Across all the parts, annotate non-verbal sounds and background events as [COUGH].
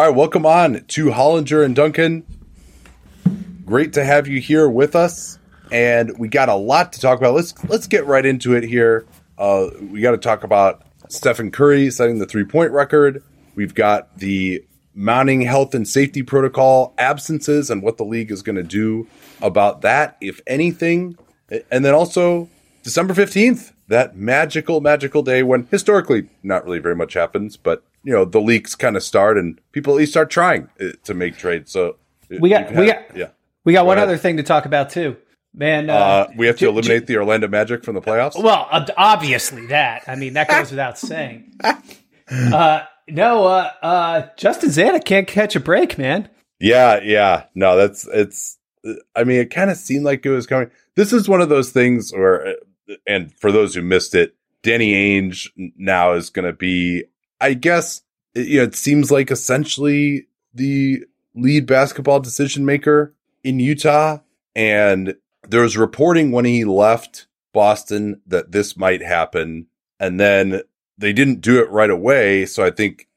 All right, welcome on to Hollinger and Duncan. Great to have you here with us, and we got a lot to talk about. Let's let's get right into it here. Uh, we got to talk about Stephen Curry setting the three point record. We've got the mounting health and safety protocol absences and what the league is going to do about that, if anything. And then also December 15th, that magical, magical day when historically not really very much happens, but you know, the leaks kind of start and people at least start trying uh, to make trades. So we got, we got, yeah, we got Go one ahead. other thing to talk about too. Man, uh, Uh, we have to J- eliminate the Orlando Magic from the playoffs. Well, obviously that. I mean, that goes without saying. [LAUGHS] Uh, no, uh, uh, Justin Zanik can't catch a break, man. Yeah, yeah. No, that's it's. I mean, it kind of seemed like it was coming. This is one of those things where, and for those who missed it, Danny Ainge now is going to be. I guess it, you know, it seems like essentially the lead basketball decision maker in Utah, and there was reporting when he left Boston that this might happen, and then they didn't do it right away. So I think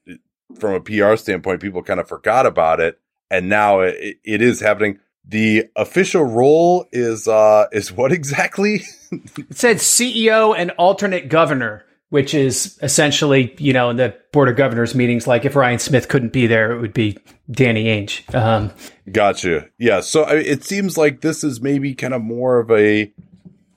from a PR standpoint, people kind of forgot about it, and now it, it is happening. The official role is uh is what [LAUGHS] exactly? It said CEO and alternate governor, which is essentially, you know, in the board of governors meetings, like if Ryan Smith couldn't be there, it would be Danny Ainge. Um, Gotcha. Yeah. So I, it seems like this is maybe kind of more of a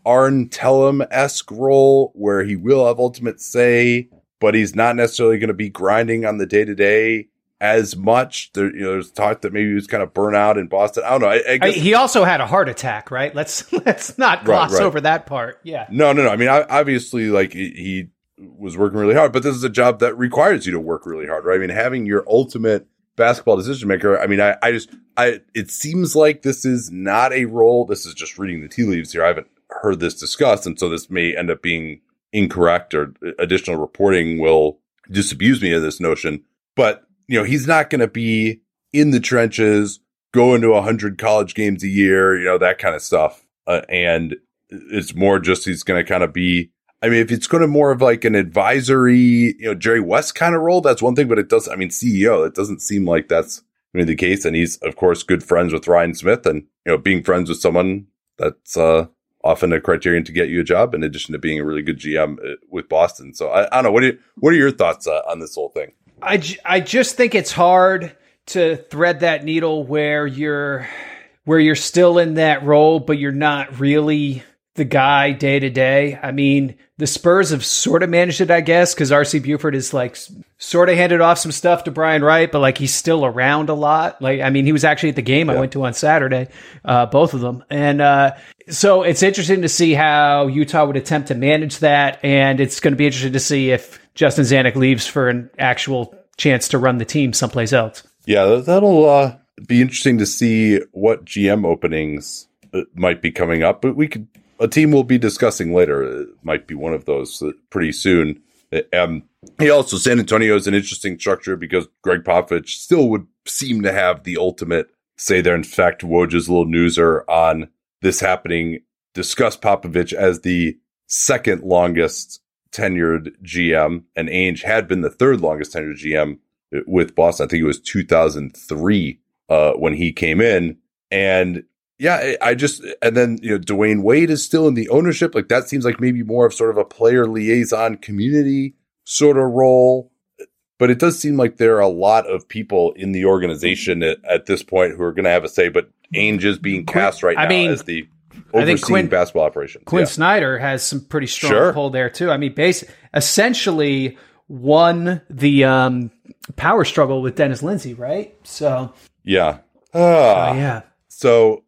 Arn Tellem esque role where he will have ultimate say, but he's not necessarily going to be grinding on the day to day as much. There, you know, there's talk that maybe he was kind of burnt out in Boston. I don't know. I, I I- he also had a heart attack, right? Let's [LAUGHS] let's not gloss right. over that part. Yeah. No, no, no. I mean, I, obviously, like he was working really hard, but this is a job that requires you to work really hard, right? I mean, having your ultimate basketball decision maker. I mean, I, I just, I, it seems like this is not a role. This is just reading the tea leaves here. I haven't heard this discussed, and so this may end up being incorrect, or additional reporting will disabuse me of this notion. But you know, he's not going to be in the trenches, going to hundred college games a year, you know, that kind of stuff, uh, and it's more just he's going to kind of be. I mean, if it's going to more of like an advisory, you know, Jerry West kind of role, that's one thing. But it does. I mean, CEO. It doesn't seem like that's the case. And he's, of course, good friends with Ryan Smith, and you know, being friends with someone that's uh, often a criterion to get you a job. In addition to being a really good GM uh, with Boston. So I, I don't know. What are you, what are your thoughts uh, on this whole thing? I, j- I just think it's hard to thread that needle where you're where you're still in that role but you're not really the guy day to day. I mean, the Spurs have sort of managed it, I guess, because RC Buford is like sort of handed off some stuff to Brian Wright, but like he's still around a lot. Like, I mean, he was actually at the game I went to on Saturday, uh, both of them, and uh, so it's interesting to see how Utah would attempt to manage that, and it's going to be interesting to see if Justin Zanik leaves for an actual chance to run the team someplace else. Yeah, that- that'll uh, be interesting to see what GM openings uh, might be coming up. But we could a team we'll be discussing later It might be one of those uh, pretty soon. Uh, Um, he also San Antonio is an interesting structure because Gregg Popovich still would seem to have the ultimate say there. In fact, Woj's little newser on this happening discussed Popovich as the second longest tenured GM, and Ainge had been the third longest tenured GM with Boston. I think it was 2003 uh, when he came in. And yeah, I just, and then, you know, Dwyane Wade is still in the ownership. Like that seems like maybe more of sort of a player liaison community sort of role. but it does seem like there are a lot of people in the organization at, at this point who are going to have a say. But Ainge is being cast right I now mean, as the I think overseeing Quinn- basketball operation. Quinn Yeah. Snyder has some pretty strong Sure. pull there too. I mean, base essentially won the um, power struggle with Dennis Lindsay, right? So, Yeah. uh, Ah. yeah, So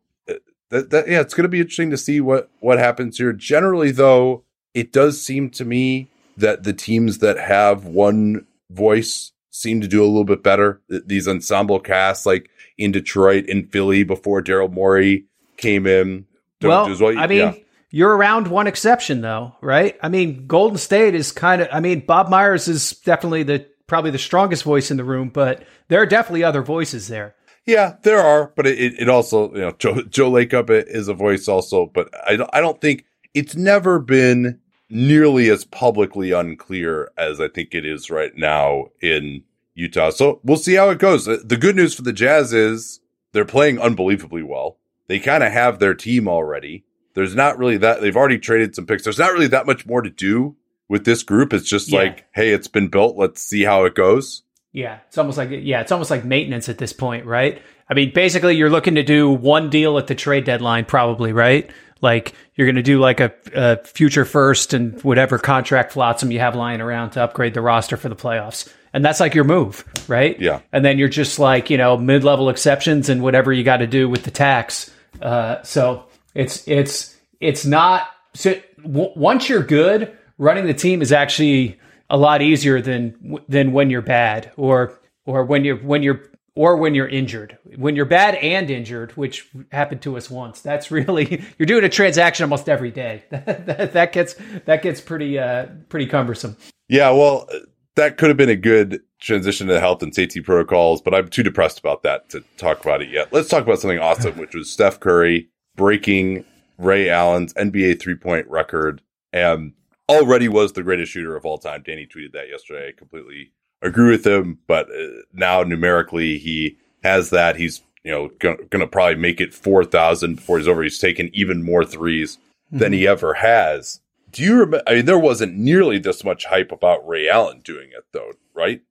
that, that yeah, it's going to be interesting to see what what happens here. Generally, though, it does seem to me that the teams that have one voice seem to do a little bit better. These ensemble casts, like in Detroit, in Philly, before Daryl Morey came in. well, do as well. I mean, Yeah. you're around one exception though, right? I mean, Golden State is kind of. I mean, Bob Myers is definitely the probably the strongest voice in the room, but there are definitely other voices there. Yeah, there are, but it, it also, you know, Joe, Joe Lacob is a voice also, but I don't, I don't think it's never been nearly as publicly unclear as I think it is right now in Utah. So we'll see how it goes. The the good news for the Jazz is they're playing unbelievably well. They kind of have their team already. There's not really that they've already traded some picks. There's not really that much more to do with this group. It's just Yeah. like, hey, it's been built. Let's see how it goes. Yeah, it's almost like yeah, it's almost like maintenance at this point, right? I mean, basically, you're looking to do one deal at the trade deadline, probably, right? Like you're going to do like a, a future first and whatever contract flotsam you have lying around to upgrade the roster for the playoffs, and that's like your move, right? Yeah. and then you're just like you know mid level exceptions and whatever you got to do with the tax. Uh, so it's it's it's not so w- once you're good, running the team is actually a lot easier than than when you're bad or or when you're when you're or when you're injured. When you're bad and injured, which happened to us once, that's really [LAUGHS] you're doing a transaction almost every day. [LAUGHS] that, that gets that gets pretty uh pretty cumbersome. Yeah, well, that could have been a good transition to health and safety protocols, but I'm too depressed about that to talk about it yet. Let's talk about something awesome, which was Steph Curry breaking Ray Allen's NBA three point record and already was the greatest shooter of all time. Danny tweeted that yesterday. I completely agree with him, but uh, now numerically he has that. He's, you know, going to probably make it 4,000 before he's over. He's taken even more threes than he ever has. Do you remember? I mean, there wasn't nearly this much hype about Ray Allen doing it, though, right?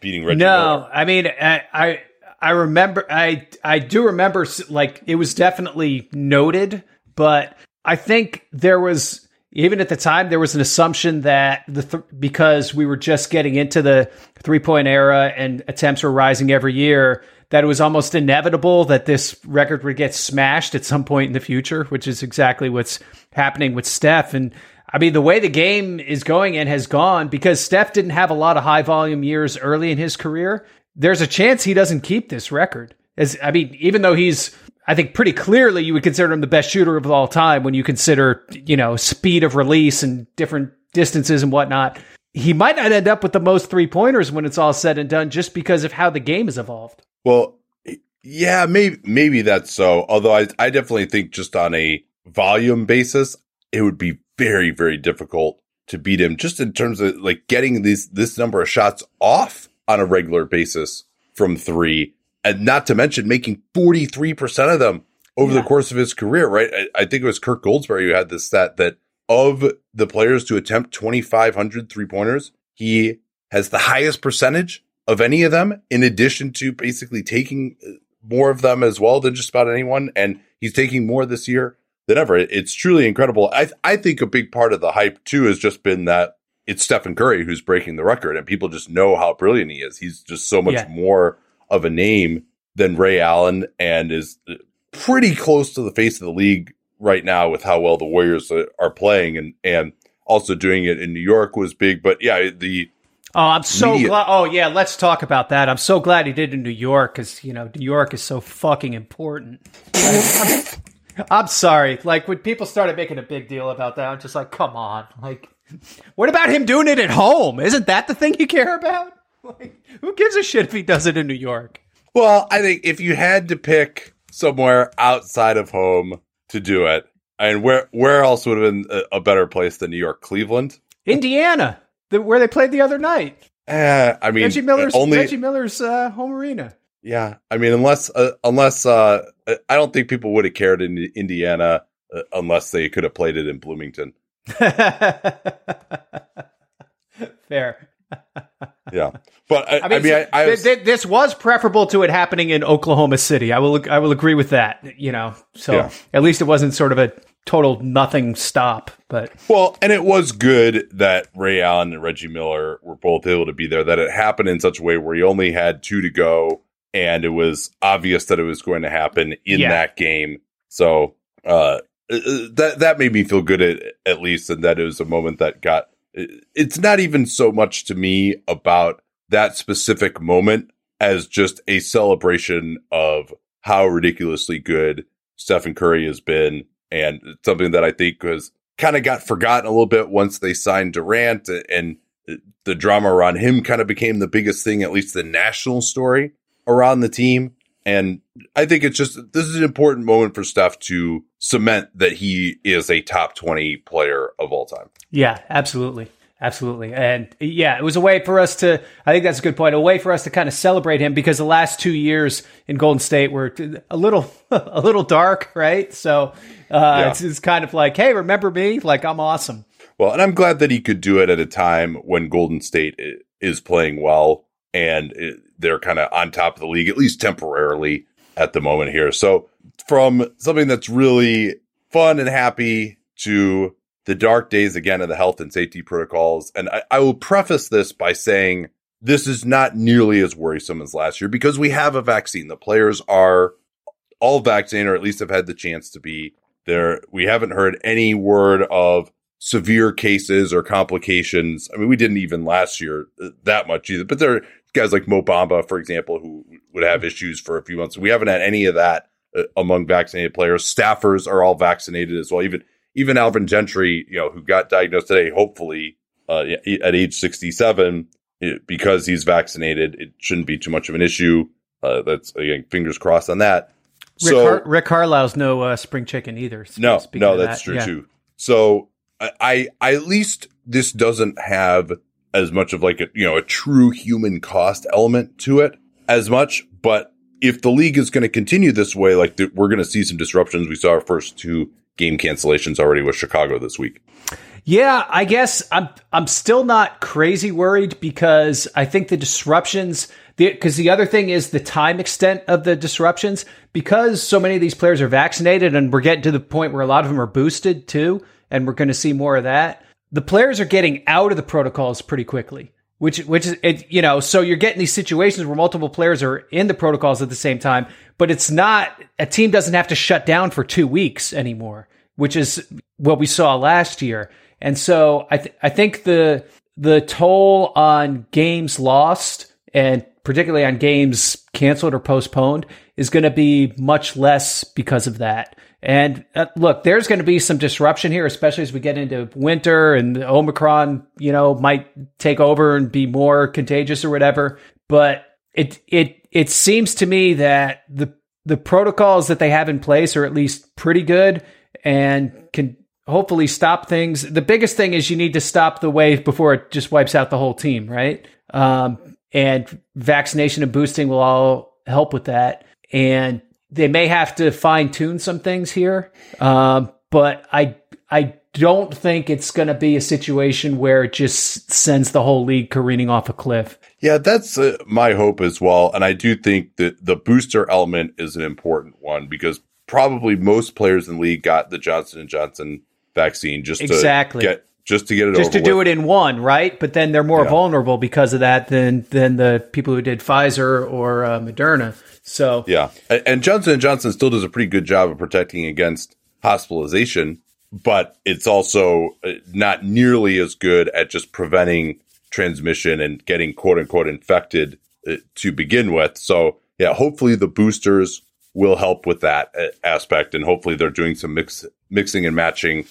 Beating Reggie No, Miller. I mean, I, I I remember, I I do remember, like it was definitely noted, but I think there was even at the time there was an assumption that the th- because we were just getting into the three point era and attempts were rising every year. That it was almost inevitable that this record would get smashed at some point in the future, which is exactly what's happening with Steph. And I mean, the way the game is going and has gone, because Steph didn't have a lot of high volume years early in his career, there's a chance he doesn't keep this record. As I mean, even though he's, I think pretty clearly you would consider him the best shooter of all time when you consider, you know, speed of release and different distances and whatnot. He might not end up with the most three pointers when it's all said and done just because of how the game has evolved. Well, yeah, maybe maybe that's so. Although I I definitely think just on a volume basis, it would be very very difficult to beat him. Just in terms of like getting these this number of shots off on a regular basis from three, and not to mention making forty three percent of them over the course of his career. Right? I, I think it was Kirk Goldsberry who had this stat that of the players to attempt 2,500 three pointers, he has the highest percentage of any of them, in addition to basically taking uh, more of them as well than just about anyone. And he's taking more this year than ever. It's truly incredible. I, I think a big part of the hype too has just been that it's Stephen Curry who's breaking the record and people just know how brilliant he is. He's just so much Yeah. more of a name than Ray Allen and is pretty close to the face of the league right now with how well the Warriors are- playing and, and also doing it in New York was big. But yeah, the, Oh, I'm so glad. Oh, yeah, let's talk about that. I'm so glad he did it in New York because, you know, New York is so fucking important. I'm, [LAUGHS] I'm sorry. Like, when people started making a big deal about that, I'm just like, come on. Like, what about him doing it at home? Isn't that the thing you care about? [LAUGHS] Like, who gives a shit if he does it in New York? Well, I think if you had to pick somewhere outside of home to do it, and where where else would have been a, a better place than New York, Cleveland? Indiana, the, where they played the other night. Eh, I mean, Reggie Miller's, only Reggie Miller's uh, home arena. yeah. I mean, unless uh, unless uh, I don't think people would have cared in Indiana uh, unless they could have played it in Bloomington. [LAUGHS] Fair. [LAUGHS] yeah, but I, I mean, I mean, I, I was, th- this was preferable to it happening in Oklahoma City. I will, I will agree with that. You know, so Yeah. at least it wasn't sort of a total nothing stop. But well, and it was good that Ray Allen and Reggie Miller were both able to be there. That it happened in such a way where you only had two to go, and it was obvious that it was going to happen in Yeah. that game. So uh, uh, that that made me feel good at, at least, and that it was a moment that got. It's not even so much to me about that specific moment as just a celebration of how ridiculously good Stephen Curry has been, and something that I think was kind of got forgotten a little bit once they signed Durant, and the drama around him kind of became the biggest thing, at least the national story around the team. And I think it's just this is an important moment for Steph to cement that he is a top 20 player of all time. yeah, absolutely. Absolutely. And yeah, it was a way for us to, I think that's a good point, a way for us to kind of celebrate him because the last two years in Golden State were a little, [LAUGHS] a little dark, right? So uh, Yeah. it's, it's kind of like, hey, remember me? Like, I'm awesome. Well, and I'm glad that he could do it at a time when Golden State is playing well and they're kind of on top of the league, at least temporarily at the moment here. So, from something that's really fun and happy to the dark days again of the health and safety protocols. And I, I will preface this by saying this is not nearly as worrisome as last year because we have a vaccine. The players are all vaccinated, or at least have had the chance to be there. We haven't heard any word of severe cases or complications. I mean, we didn't even last year uh, that much either, but there guys like Mo Bamba, for example, who would have issues for a few months. We haven't had any of that uh, among vaccinated players. Staffers are all vaccinated as well. Even, even Alvin Gentry, you know, who got diagnosed today, hopefully, uh, at age 67, it- because he's vaccinated, it shouldn't be too much of an issue. Uh, that's again, fingers crossed on that. Rick, so, Har- Rick Carlisle's no uh, spring chicken either. no, no, that's that. true Yeah. too. So I, I, I at least this doesn't have as much of like a you know a true human cost element to it as much. But if the league is going to continue this way, like th- we're going to see some disruptions. We saw our first two game cancellations already with Chicago this week. Yeah, I guess I'm I'm still not crazy worried because I think the disruptions because the, other thing is the time extent of the disruptions because so many of these players are vaccinated and we're getting to the point where a lot of them are boosted too and we're going to see more of that. The players are getting out of the protocols pretty quickly. Which, which is, it, you know, so you're getting these situations where multiple players are in the protocols at the same time, but it's not, a team doesn't have to shut down for two weeks anymore, which is what we saw last year. And so I, th- I think the, the toll on games lost and particularly on games canceled or postponed is going to be much less because of that. And uh, look, there's going to be some disruption here, especially as we get into winter and Omicron, you know, might take over and be more contagious or whatever. But it it it seems to me that the the protocols that they have in place are at least pretty good and can hopefully stop things. The biggest thing is you need to stop the wave before it just wipes out the whole team, right? Um, and vaccination and boosting will all help with that. And they may have to fine tune some things here, um, but I I don't think it's going to be a situation where it just sends the whole league careening off a cliff. Yeah, that's uh, my hope as well. And I do think that the booster element is an important one because probably most players in the league got the Johnson and Johnson vaccine just Exactly. to get just to get it just to do it in one, right? But then they're more Yeah. vulnerable because of that than than the people who did Pfizer or uh, Moderna. So Yeah, and, Johnson and Johnson still does a pretty good job of protecting against hospitalization, but it's also uh, not nearly as good at just preventing transmission and getting quote unquote infected uh, to begin with. So yeah, hopefully the boosters will help with that uh, aspect, and hopefully they're doing some mix mixing and matching,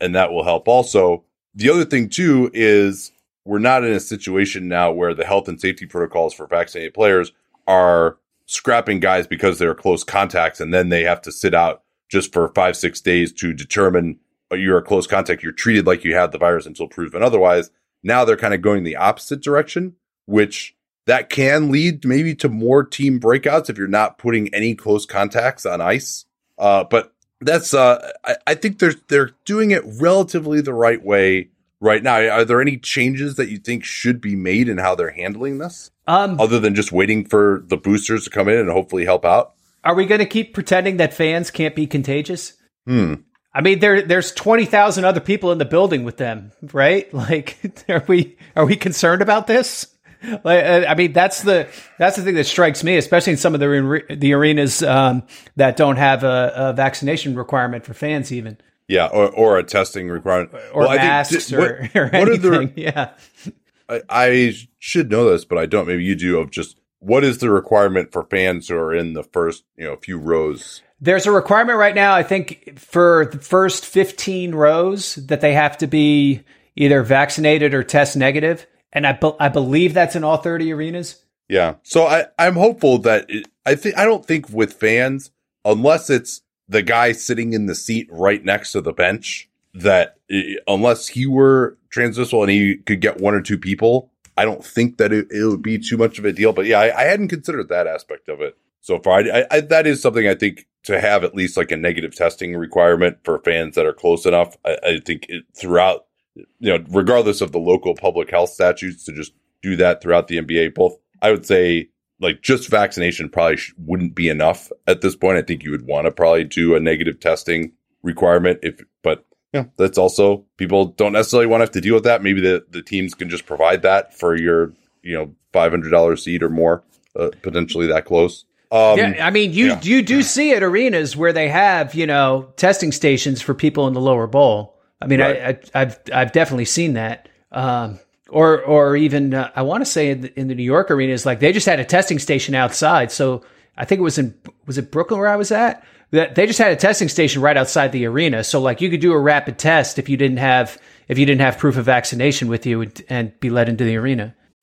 and that will help. Also, the other thing too is we're not in a situation now where the health and safety protocols for vaccinated players are scrapping guys because they're close contacts and then they have to sit out just for five, six days to determine uh, you're a close contact. You're treated like you had the virus until proven otherwise. Now they're kind of going the opposite direction, which that can lead maybe to more team breakouts if you're not putting any close contacts on ice. Uh, but that's, uh, I, I think they're, they're doing it relatively the right way right now. Are there any changes that you think should be made in how they're handling this? Um, Other than just waiting for the boosters to come in and hopefully help out? are we going to keep pretending that fans can't be contagious? Hmm. I mean, there there's twenty thousand other people in the building with them, right? [LAUGHS] Like, are we are we concerned about this? Like, uh, I mean, that's the that's the thing that strikes me, especially in some of the the arenas um, that don't have a, a vaccination requirement for fans, even Yeah, or, or a testing requirement. or Well, I think- masks or, what- or what are the- anything. yeah, I, I should know this, but I don't. Maybe you do. Of just what is the requirement for fans who are in the first, you know, few rows? There's a requirement right now, I think, for the first 15 rows that they have to be either vaccinated or test negative. And I, be- I believe that's in all 30 arenas. Yeah. So I, I'm hopeful that it, I think I don't think with fans, unless it's the guy sitting in the seat right next to the bench, that unless he were transmissible and he could get one or two people, I don't think that it, it would be too much of a deal. But yeah, I, I hadn't considered that aspect of it so far. I, I, that is something I think to have at least like a negative testing requirement for fans that are close enough. I, I think it, throughout, you know, regardless of the local public health statutes, to just do that throughout the NBA. Both, I would say, like just vaccination probably sh- wouldn't be enough at this point. I think you would want to probably do a negative testing requirement if, but yeah, that's also people don't necessarily want to have to deal with that. Maybe the the teams can just provide that for your you know five hundred dollar seat or more, uh, potentially that close. Um, yeah, I mean, you yeah. you do see at arenas where they have you know testing stations for people in the lower bowl. I mean, I, I I've I've definitely seen that. Um, or or even uh, I want to say in the, in the New York arenas, like they just had a testing station outside. So I think it was in was it Brooklyn where I was at. That they just had a testing station right outside the arena. So like you could do a rapid test if you didn't have if you didn't have proof of vaccination with you and, and be let into the arena.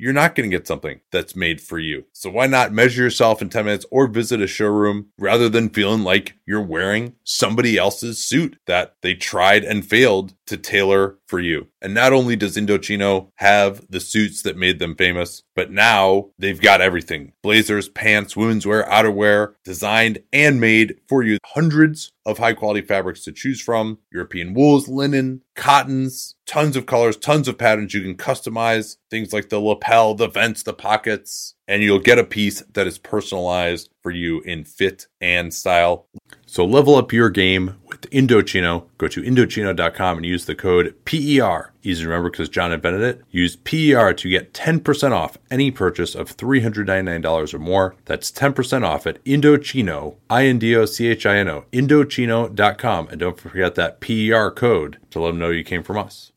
you're not going to get something that's made for you. So why not measure yourself in 10 minutes or visit a showroom rather than feeling like you're wearing somebody else's suit that they tried and failed to tailor for you. And not only does Indochino have the suits that made them famous, but now they've got everything. Blazers, pants, women's wear, outerwear, designed and made for you. Hundreds of high quality fabrics to choose from European wools, linen, cottons, tons of colors, tons of patterns. You can customize things like the lapel, the vents, the pockets, and you'll get a piece that is personalized for you in fit and style. So level up your game with Indochino. Go to Indochino.com and use the code PER. Easy to remember because John invented it. Use PER to get 10% off any purchase of $399 or more. That's 10% off at Indochino, I-N-D-O-C-H-I-N-O, Indochino.com. And don't forget that PER code to let them know you came from us.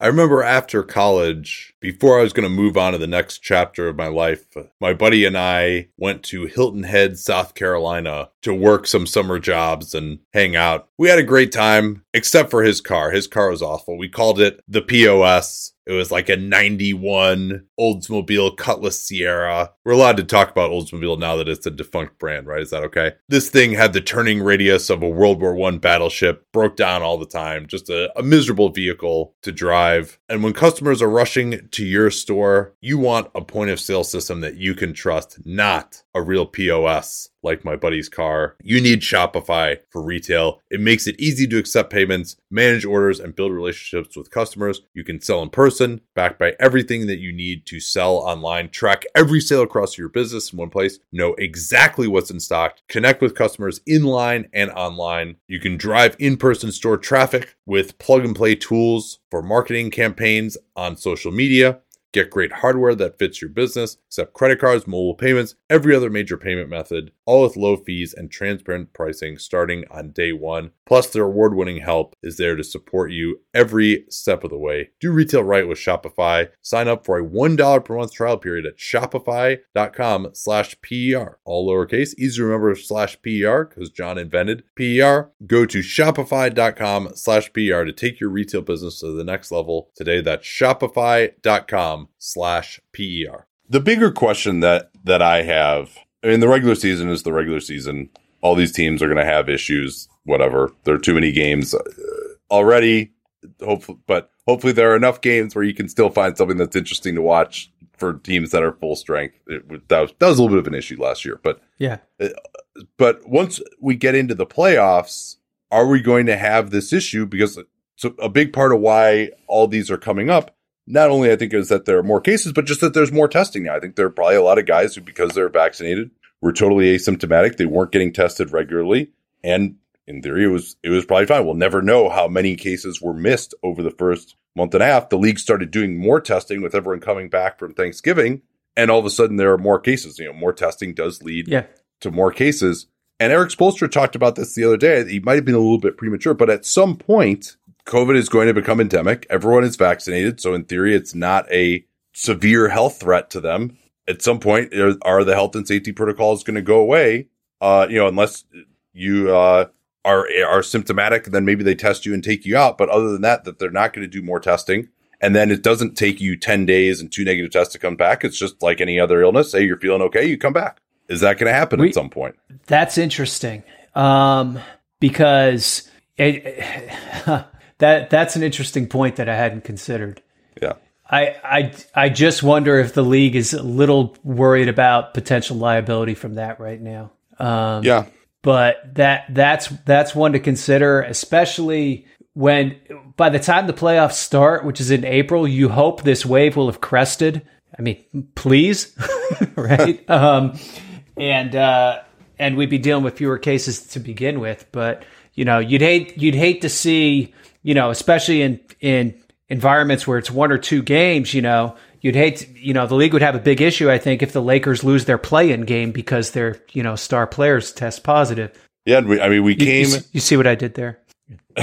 I remember after college, before I was going to move on to the next chapter of my life, my buddy and I went to Hilton Head, South Carolina to work some summer jobs and hang out. We had a great time, except for his car. His car was awful. We called it the POS. It was like a 91 Oldsmobile Cutlass Sierra. We're allowed to talk about Oldsmobile now that it's a defunct brand, right? Is that okay? This thing had the turning radius of a World War I battleship, broke down all the time, just a, a miserable vehicle to drive. And when customers are rushing to your store, you want a point of sale system that you can trust, not a real POS like my buddy's car. You need Shopify for retail. It makes it easy to accept payments, manage orders, and build relationships with customers. You can sell in person, backed by everything that you need to sell online. Track every sale across your business in one place. Know exactly what's in stock. Connect with customers in line and online. You can drive in person store traffic with plug and play tools for marketing campaigns on social media Get great hardware that fits your business, accept credit cards, mobile payments, every other major payment method, all with low fees and transparent pricing starting on day one. Plus, their award winning help is there to support you every step of the way. Do retail right with Shopify. Sign up for a $1 per month trial period at shopify.com slash PER. All lowercase, easy to remember slash PER because John invented PER. Go to shopify.com slash PER to take your retail business to the next level today. That's shopify.com slash PER. The bigger question that, that I have, I mean, the regular season is the regular season. All these teams are going to have issues, whatever. There are too many games uh, already. Hopefully, but hopefully there are enough games where you can still find something that's interesting to watch for teams that are full strength. It, that, was, that was a little bit of an issue last year, but yeah. But once we get into the playoffs, are we going to have this issue? Because so a big part of why all these are coming up, not only I think is that there are more cases, but just that there's more testing now. I think there are probably a lot of guys who, because they're vaccinated, were totally asymptomatic. They weren't getting tested regularly, and in theory, it was it was probably fine. We'll never know how many cases were missed over the first month and a half. The league started doing more testing with everyone coming back from Thanksgiving, and all of a sudden there are more cases. You know, more testing does lead yeah. to more cases. And Erik Spoelstra talked about this the other day. He might have been a little bit premature, but at some point, COVID is going to become endemic. Everyone is vaccinated. So in theory, it's not a severe health threat to them. At some point, are the health and safety protocols going to go away? Uh, you know, unless you, uh, are, are symptomatic, then maybe they test you and take you out. But other than that, that they're not going to do more testing. And then it doesn't take you 10 days and two negative tests to come back. It's just like any other illness. Say you're feeling okay, you come back. Is that going to happen we, at some point? That's interesting. Um, because it, [LAUGHS] that that's an interesting point that I hadn't considered. Yeah. I, I I just wonder if the league is a little worried about potential liability from that right now. Um, yeah, but that that's that's one to consider, especially when by the time the playoffs start, which is in April, you hope this wave will have crested. I mean, please, [LAUGHS] right? [LAUGHS] um, and uh, and we'd be dealing with fewer cases to begin with. But you know, you'd hate you'd hate to see you know, especially in in environments where it's one or two games, you know, you'd hate, to, you know, the league would have a big issue, I think, if the Lakers lose their play-in game because their, you know, star players test positive. Yeah, we, I mean, we you, came. You, you, see what I did there? [LAUGHS]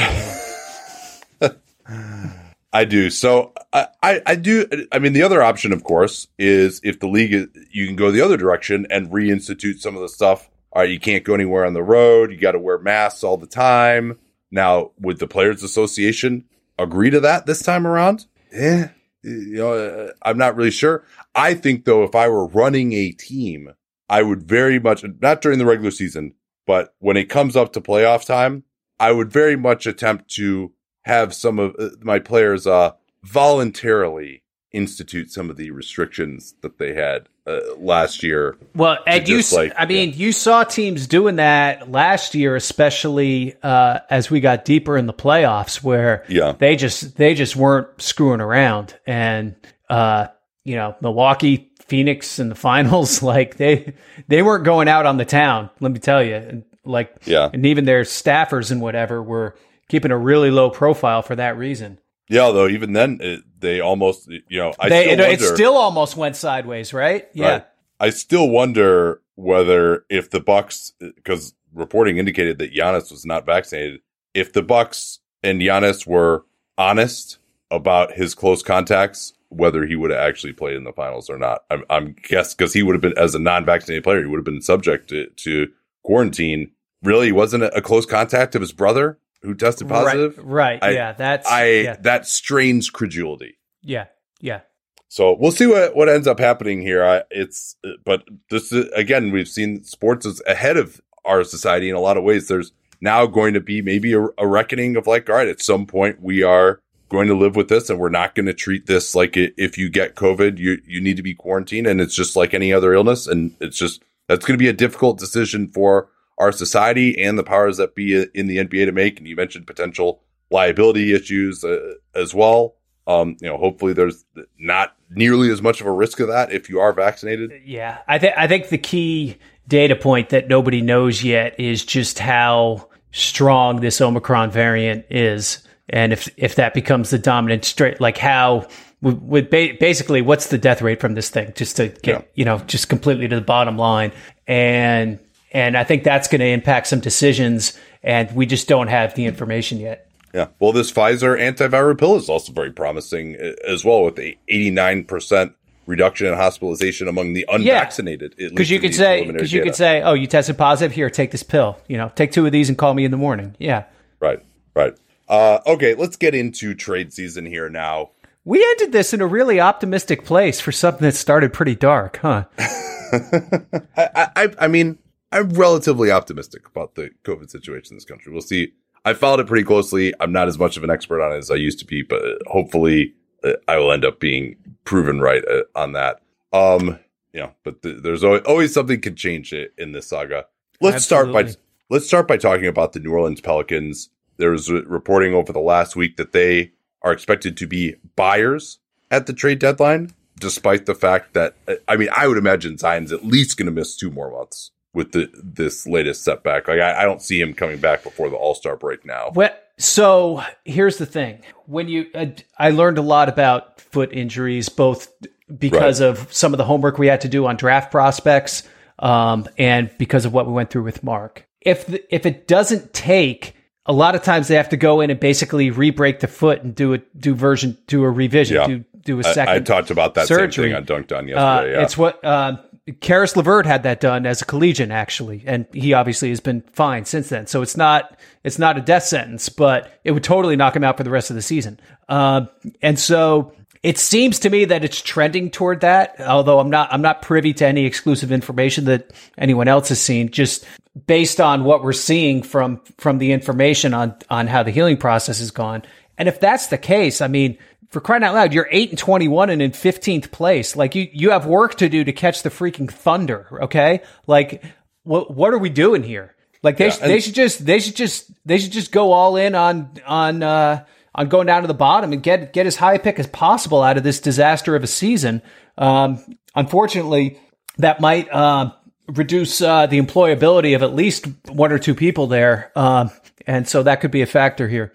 I do. So I, I, I, do. I mean, the other option, of course, is if the league, is, you can go the other direction and reinstitute some of the stuff. All right, you can't go anywhere on the road. You got to wear masks all the time. Now, would the Players Association agree to that this time around? Eh, you know, uh, I'm not really sure. I think though, if I were running a team, I would very much, not during the regular season, but when it comes up to playoff time, I would very much attempt to have some of uh, my players, uh, voluntarily institute some of the restrictions that they had uh, last year. Well, and you, like, I mean, yeah. you saw teams doing that last year, especially uh, as we got deeper in the playoffs, where yeah. they just they just weren't screwing around, and uh, you know, Milwaukee, Phoenix in the [LAUGHS] finals, like they they weren't going out on the town. Let me tell you, and like yeah, and even their staffers and whatever were keeping a really low profile for that reason. Yeah, though even then it, they almost you know I they, still it, wonder, it, still almost went sideways, right? Yeah. Right. I still wonder whether if the Bucks uh, because reporting indicated that Giannis was not vaccinated, if the Bucks and Giannis were honest about his close contacts, whether he would have actually played in the finals or not. I'm, I'm guess because he would have been as a non-vaccinated player, he would have been subject to, to quarantine. Really, he wasn't a close contact of his brother who tested positive. Right. right. I, yeah. That's I yeah. that strains credulity. Yeah. Yeah. So we'll see what, what ends up happening here. I, it's but this is, again we've seen sports is ahead of our society in a lot of ways. There's now going to be maybe a, a reckoning of like, all right, at some point we are going to live with this, and we're not going to treat this like it, if you get COVID, you you need to be quarantined, and it's just like any other illness, and it's just that's going to be a difficult decision for our society and the powers that be in the NBA to make. And you mentioned potential liability issues uh, as well. Um, you know, hopefully there's not nearly as much of a risk of that if you are vaccinated. Yeah, I think I think the key data point that nobody knows yet is just how strong this Omicron variant is, and if if that becomes the dominant straight, like how with, ba- basically what's the death rate from this thing, just to get Yeah. you know just completely to the bottom line, and and I think that's going to impact some decisions, and we just don't have the information yet. Yeah. Well, this Pfizer antiviral pill is also very promising uh, as well, with a 89% reduction in hospitalization among the unvaccinated. Because you could say, because you could say, oh, you tested positive. Here, take this pill. You know, take two of these and call me in the morning. Yeah. Right. Right. Uh, okay. Let's get into trade season here now. We ended this in a really optimistic place for something that started pretty dark, huh? [LAUGHS] I, I, I mean, I'm relatively optimistic about the COVID situation in this country. We'll see. I followed it pretty closely. I'm not as much of an expert on it as I used to be, but hopefully uh, I will end up being proven right uh, on that. Um, you know, but th- there's always, always something can change it in this saga. Let's start by let's start by talking about the New Orleans Pelicans. There was reporting over the last week that they are expected to be buyers at the trade deadline, despite the fact that I mean, I would imagine Zion's at least going to miss two more months with the this latest setback. Like, I, I don't see him coming back before the All Star break now. Well, so here's the thing: when you, uh, I learned a lot about foot injuries, both because of some of the homework we had to do on draft prospects, um, and because of what we went through with Marc. If the, if it doesn't take, a lot of times they have to go in and basically re-break the foot and do a do version do a revision, Yeah. do do a I, second. I talked about that surgery. same thing on Dunc'd On Uh, yesterday. yeah. It's what uh, Caris LeVert had that done as a collegian, actually, and he obviously has been fine since then. So it's not it's not a death sentence, but it would totally knock him out for the rest of the season. Um, and so it seems to me that it's trending toward that. Although I'm not I'm not privy to any exclusive information that anyone else has seen. Just based on what we're seeing from from the information on on how the healing process has gone. And if that's the case, I mean, for crying out loud, you're eight and twenty one and in fifteenth place. Like you, you have work to do to catch the freaking thunder. Okay, like what what are we doing here? Like they sh- they should just they should just they should just go all in on on uh, on going down to the bottom and get get as high a pick as possible out of this disaster of a season. Um, unfortunately, that might uh, reduce uh, the employability of at least one or two people there, um, and so that could be a factor here.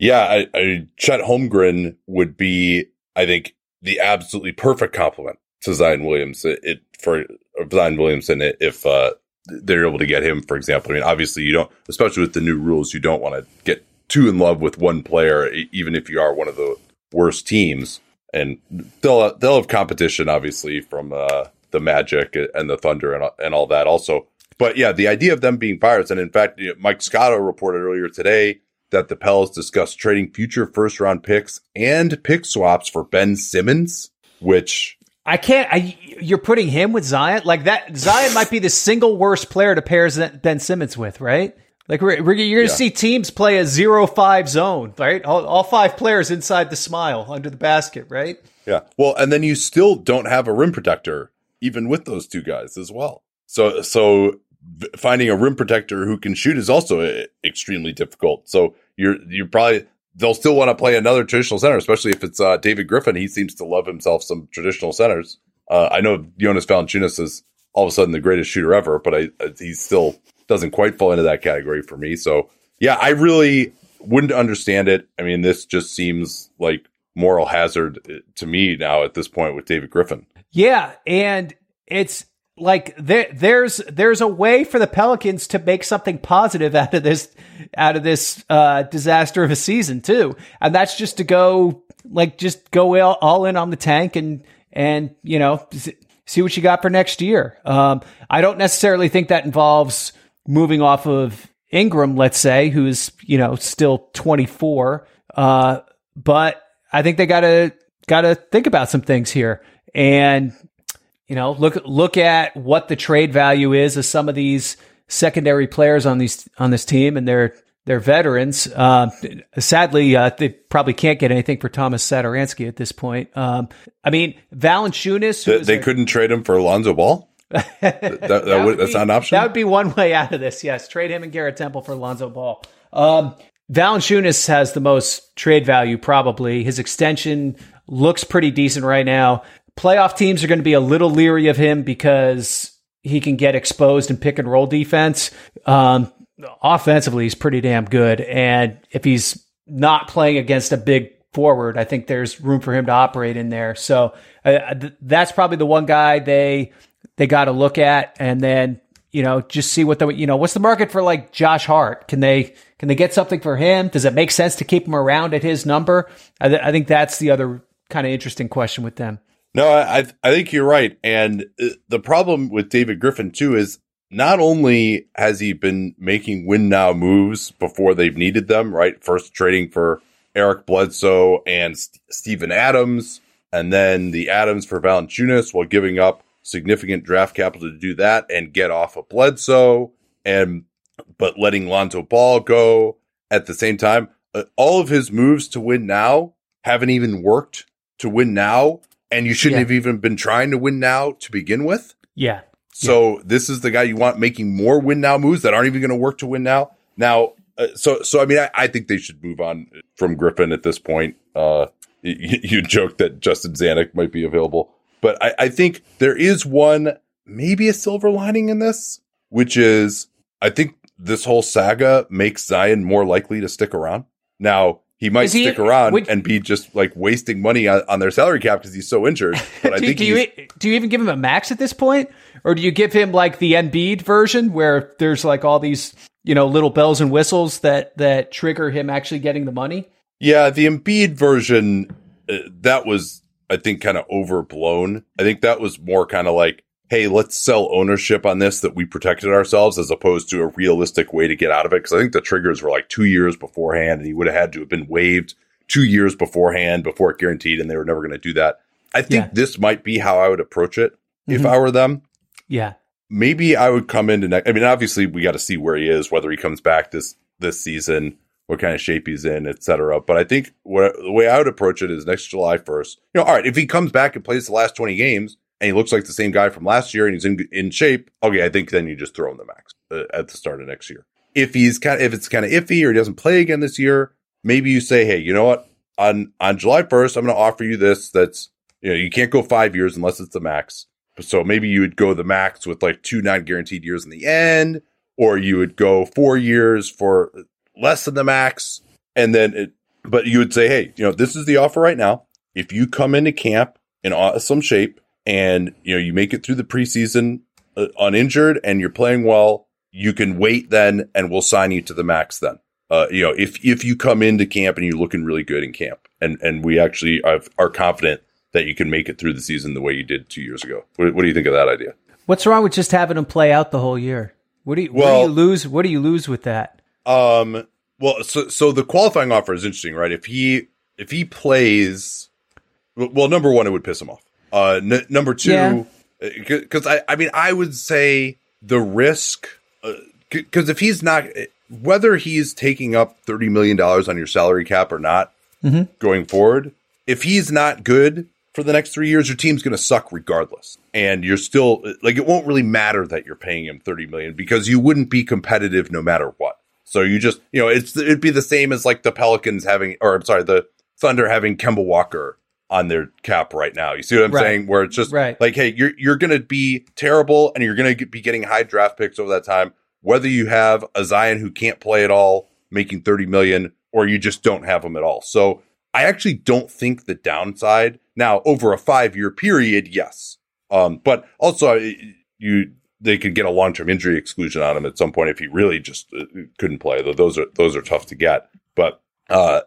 Yeah, I, I Chet Holmgren would be, I think, the absolutely perfect complement to Zion Williams. It, it for Zion Williamson if uh, they're able to get him, for example. I mean, obviously, you don't, especially with the new rules, you don't want to get too in love with one player, even if you are one of the worst teams. And they'll they'll have competition, obviously, from uh, the Magic and the Thunder and and all that, also. But yeah, the idea of them being buyers, and in fact, Mike Scotto reported earlier today that the Pels discussed trading future first round picks and pick swaps for Ben Simmons, which I can't. I, you're putting him with Zion like that. Zion might be the single worst player to pair Ben Simmons with, right? Like we're, we're, you're going to Yeah. see teams play a zero-five zone, right? All, all five players inside the smile under the basket, right? yeah, well, and then you still don't have a rim protector even with those two guys as well. So so finding a rim protector who can shoot is also uh, extremely difficult. So you're you're probably they'll still want to play another traditional center, especially if it's uh, David Griffin. He seems to love himself some traditional centers. Uh, I know Jonas Valanciunas is all of a sudden the greatest shooter ever, but I, uh, he still doesn't quite fall into that category for me. So yeah, I really wouldn't understand it. I mean, this just seems like moral hazard uh, to me now at this point with David Griffin. Yeah, and it's like there there's there's a way for the Pelicans to make something positive out of this out of this uh, disaster of a season too, and that's just to go like just go all, all in on the tank and and you know see what you got for next year. Um, I don't necessarily think that involves moving off of Ingram, let's say, who's you know still 24, uh, but I think they gotta gotta think about some things here. And you know look look at what the trade value is of some of these secondary players on these on this team and they're they're veterans. Um, sadly, uh, they probably can't get anything for Thomas Satoransky at this point. Um, I mean, Valanciunas, who They, is they couldn't trade him for Alonzo Ball. [LAUGHS] that, that, that would, would that's be- not an option. That would be one way out of this. Yes, trade him and Garrett Temple for Lonzo Ball. Um, Valanciunas has the most trade value, probably. His extension looks pretty decent right now. Playoff teams are going to be a little leery of him because he can get exposed in pick and roll defense. Um, offensively, he's pretty damn good, and if he's not playing against a big forward. I think there's room for him to operate in there. So uh, th- that's probably the one guy they they got to look at, and then you know just see what the you know what's the market for like Josh Hart? Can they can they get something for him? Does it make sense to keep him around at his number? I, th- I think that's the other kind of interesting question with them. No, I I think you're right, and uh, the problem with David Griffin too is not only has he been making win now moves before they've needed them, right? First trading for Eric Bledsoe and St- Steven Adams, and then the Adams for Valanciunas while giving up significant draft capital to do that and get off of Bledsoe and but letting Lonzo Ball go at the same time. Uh, all of his moves to win now haven't even worked to win now, and you shouldn't Yeah. have even been trying to win now to begin with. Yeah, So this is the guy you want making more win now moves that aren't even going to work to win now. Now, uh, so so I mean, I, I think they should move on from Griffin at this point. Uh, you, you joked that Justin Zanik might be available, but I, I think there is one maybe a silver lining in this, which is I think this whole saga makes Zion more likely to stick around. Now he might Is he- stick around would- and be just like wasting money on, on their salary cap because he's so injured. [LAUGHS] But I do, think do you do you even give him a max at this point, or do you give him like the Embiid version where there's like all these you know little bells and whistles that that trigger him actually getting the money? Yeah, the Embiid version uh, that was I think kind of overblown. I think that was more kind of like, hey, let's sell ownership on this that we protected ourselves as opposed to a realistic way to get out of it. Because I think the triggers were like two years beforehand, and he would have had to have been waived two years beforehand before it guaranteed, and they were never going to do that. I think Yeah. this might be how I would approach it if Mhm. I were them Yeah, maybe I would come into next. I mean, obviously, we got to see where he is, whether he comes back this this season, what kind of shape he's in, et cetera. But I think what, the way I would approach it is next July first. You know, all right, if he comes back and plays the last twenty games and he looks like the same guy from last year and he's in in shape, okay, I think then you just throw him the max uh, at the start of next year. If he's kind of if it's kind of iffy or he doesn't play again this year, maybe you say, hey, you know what? On on July first, I'm going to offer you this. That's you know, you can't go five years unless it's the max. So maybe you would go the max with like two non guaranteed years in the end, or you would go four years for less than the max. And then it, but you would say, hey, you know, this is the offer right now. If you come into camp in awesome shape and, you know, you make it through the preseason uh, uninjured and you're playing well, you can wait then and we'll sign you to the max then. Uh, you know, if, if you come into camp and you're looking really good in camp and, and we actually are confident that you can make it through the season the way you did two years ago. What, what do you think of that idea? what's wrong with just having him play out the whole year? What do you what do you lose? What do you lose with that? Um, well, so so the qualifying offer is interesting, right? If he if he plays, well, number one, it would piss him off. Uh, n- number two, because uh, I I mean I would say the risk, uh, because if he's not, whether he's taking up thirty million dollars on your salary cap or not mm-hmm. going forward, if he's not good for the next three years, your team's going to suck regardless. And you're still uh, like, it won't really matter that you're paying him 30 million because you wouldn't be competitive no matter what. So you just, you know, it's, it'd be the same as like the Pelicans having, or I'm sorry, the Thunder having Kemba Walker on their cap right now. You see what I'm Right. saying? Where it's just Right. like, hey, you're, you're going to be terrible and you're going to be getting high draft picks over that time. Whether you have a Zion who can't play at all, making 30 million, or you just don't have him at all. So I actually don't think the downside now over a five year period, yes. Um, but also you, they could get a long term injury exclusion on him at some point if he really just uh, couldn't play. Though those are those are tough to get. But uh,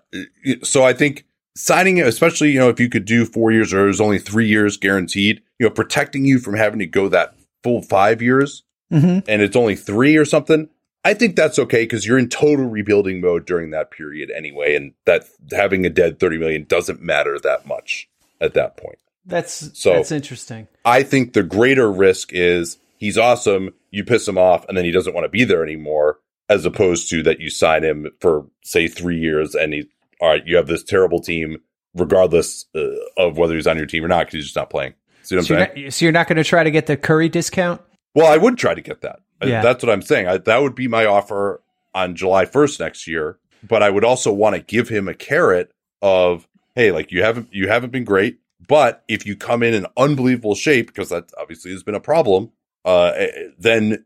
so I think signing it, especially you know if you could do four years or there's only three years guaranteed, you know, protecting you from having to go that full five years, Mm-hmm. and it's only three or something. I think that's okay because you're in total rebuilding mode during that period anyway, and that having a dead 30 million doesn't matter that much at that point. That's So- that's interesting. I think the greater risk is he's awesome, you piss him off, and then he doesn't want to be there anymore, as opposed to that you sign him for say three years and he, all right, you have this terrible team, regardless uh, of whether he's on your team or not, because he's just not playing. See what I'm So you're, saying? not, so you're not going to try to get the Curry discount? Well, I would try to get that. Yeah. That's what I'm saying. I, that would be my offer on July 1st next year. But I would also want to give him a carrot of, hey, like you haven't you haven't been great, but if you come in in unbelievable shape, because that obviously has been a problem, uh, eh, then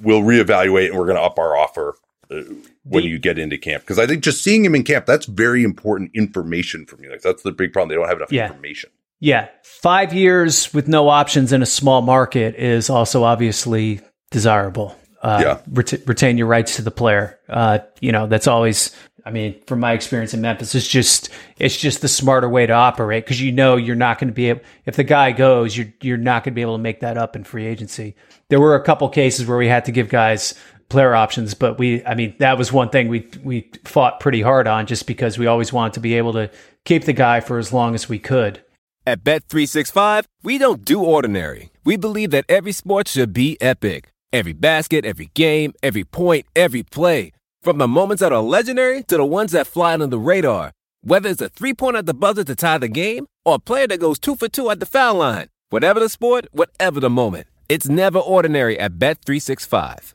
we'll reevaluate and we're going to up our offer when The- you get into camp because I think just seeing him in camp that's very important information for me. Like that's the big problem; they don't have enough Yeah. information. Yeah. Five years with no options in a small market is also obviously desirable. Uh, Yeah. ret- retain your rights to the player. Uh, you know, that's always, I mean, from my experience in Memphis, it's just, it's just the smarter way to operate because you know you're not going to be able, if the guy goes, you're, you're not going to be able to make that up in free agency. There were a couple cases where we had to give guys player options, but we, I mean, that was one thing we, we fought pretty hard on just because we always wanted to be able to keep the guy for as long as we could. At Bet365, we don't do ordinary. We believe that every sport should be epic. Every basket, every game, every point, every play. From the moments that are legendary to the ones that fly under the radar. Whether it's a three pointer at the buzzer to tie the game or a player that goes two for two at the foul line. Whatever the sport, whatever the moment. It's never ordinary at Bet365.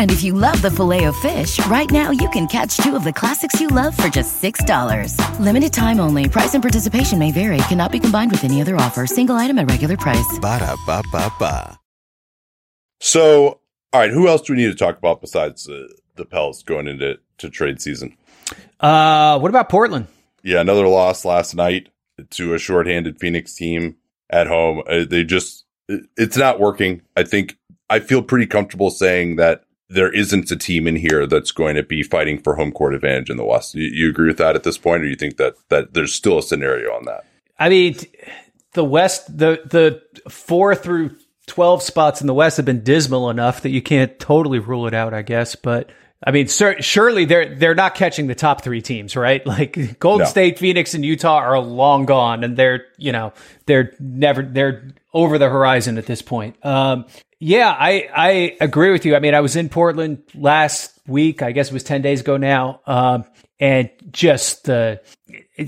And if you love the Filet-O-Fish, right now you can catch two of the classics you love for just $6. Limited time only. Price and participation may vary. Cannot be combined with any other offer. Single item at regular price. Ba-da-ba-ba-ba. So, all right, who else do we need to talk about besides uh, the Pels going into to trade season? Uh, what about Portland? Yeah, another loss last night to a shorthanded Phoenix team at home. Uh, they just, it- it's not working. I think I feel pretty comfortable saying that there isn't a team in here that's going to be fighting for home court advantage in the West. You, you agree with that at this point, or you think that that there's still a scenario on that? I mean, the West, the the four through twelve spots in the West have been dismal enough that you can't totally rule it out, I guess. But I mean, cer- surely they're they're not catching the top three teams, right? [LAUGHS] Like Golden No. State, Phoenix, and Utah are long gone, and they're you know they're never they're over the horizon at this point. Um, yeah, I I agree with you. I mean, I was in Portland last week. I guess it was ten days ago now, um, and just the.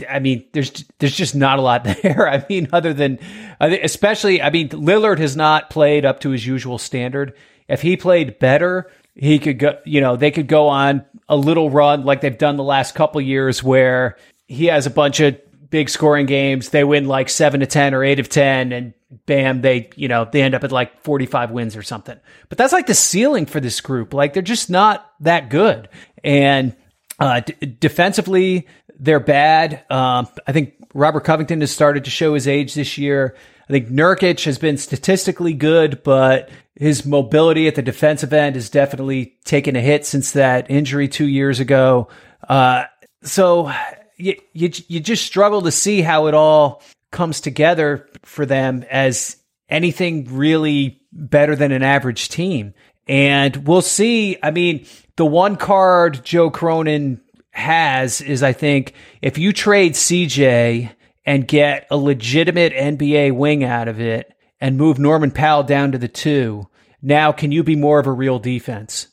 I mean, there's there's just not a lot [LAUGHS] there. I mean, other than, especially, I mean, Lillard has not played up to his usual standard. If he played better, he could go. You know, they could go on a little run like they've done the last couple years, where he has a bunch of big scoring games. They win like seven to ten or eight of ten, and bam, they you know they end up at like forty five wins or something. But that's like the ceiling for this group. Like they're just not that good, and uh, d- defensively they're bad. Um, I think Robert Covington has started to show his age this year. I think Nurkic has been statistically good, but his mobility at the defensive end has definitely taken a hit since that injury two years ago. Uh, so you, you you just struggle to see how it all comes together for them as anything really better than an average team. And we'll see. I mean, the one card Joe Cronin has is I think if you trade CJ and get a legitimate NBA wing out of it and move Norman Powell down to the two, now can you be more of a real defense?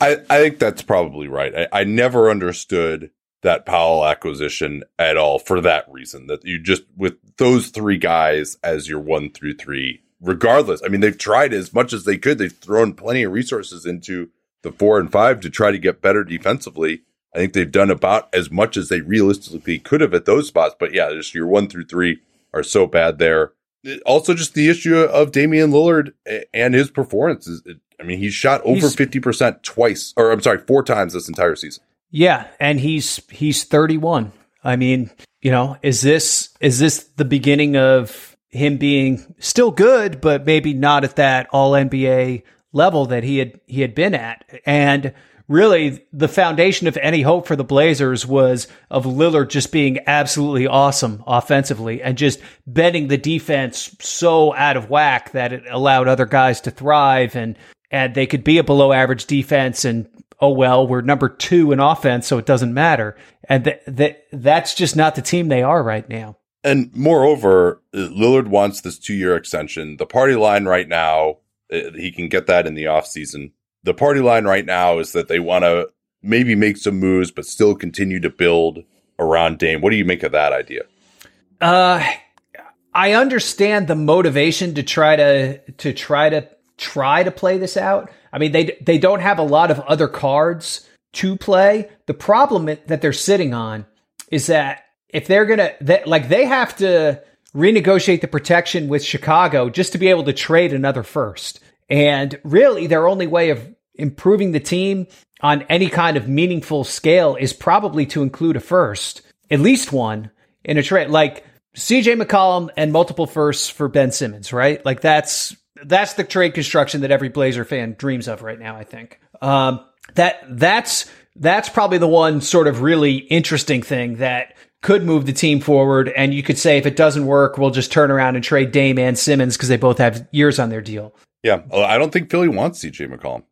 I, I think that's probably right. I, I never understood that Powell acquisition at all for that reason. That you just with those three guys as your one through three, regardless. I mean, they've tried as much as they could. They've thrown plenty of resources into the four and five to try to get better defensively. I think they've done about as much as they realistically could have at those spots. But yeah, just your one through three are so bad there. Also, just the issue of Damian Lillard and his performances. I mean, he's shot over He's- fifty percent twice, or I'm sorry, four times this entire season. Yeah, and he's he's 31. I mean, you know, is this is this the beginning of him being still good, but maybe not at that all NBA level that he had he had been at? And really, the foundation of any hope for the Blazers was of Lillard just being absolutely awesome offensively and just bending the defense so out of whack that it allowed other guys to thrive and and they could be a below average defense and oh well we're number two in offense so it doesn't matter and that that that's just not the team they are right now And moreover, Lillard wants this two year extension. The party line right now, uh, he can get that in the offseason. The party line right now is that they want to maybe make some moves, but still continue to build around Dame. What do you make of that idea? Uh, I understand the motivation to try to to try to try to play this out. I mean, they they don't have a lot of other cards to play. The problem that they're sitting on is that if they're gonna that like they have to renegotiate the protection with Chicago just to be able to trade another first. And really, their only way of improving the team on any kind of meaningful scale is probably to include a first, at least one in a trade. Like CJ McCollum and multiple firsts for Ben Simmons, right? Like that's that's the trade construction that every Blazer fan dreams of right now. I think um, that that's that's probably the one sort of really interesting thing that could move the team forward. And you could say if it doesn't work, we'll just turn around and trade Dame and Simmons because they both have years on their deal. Yeah, I don't think Philly wants CJ McCollum.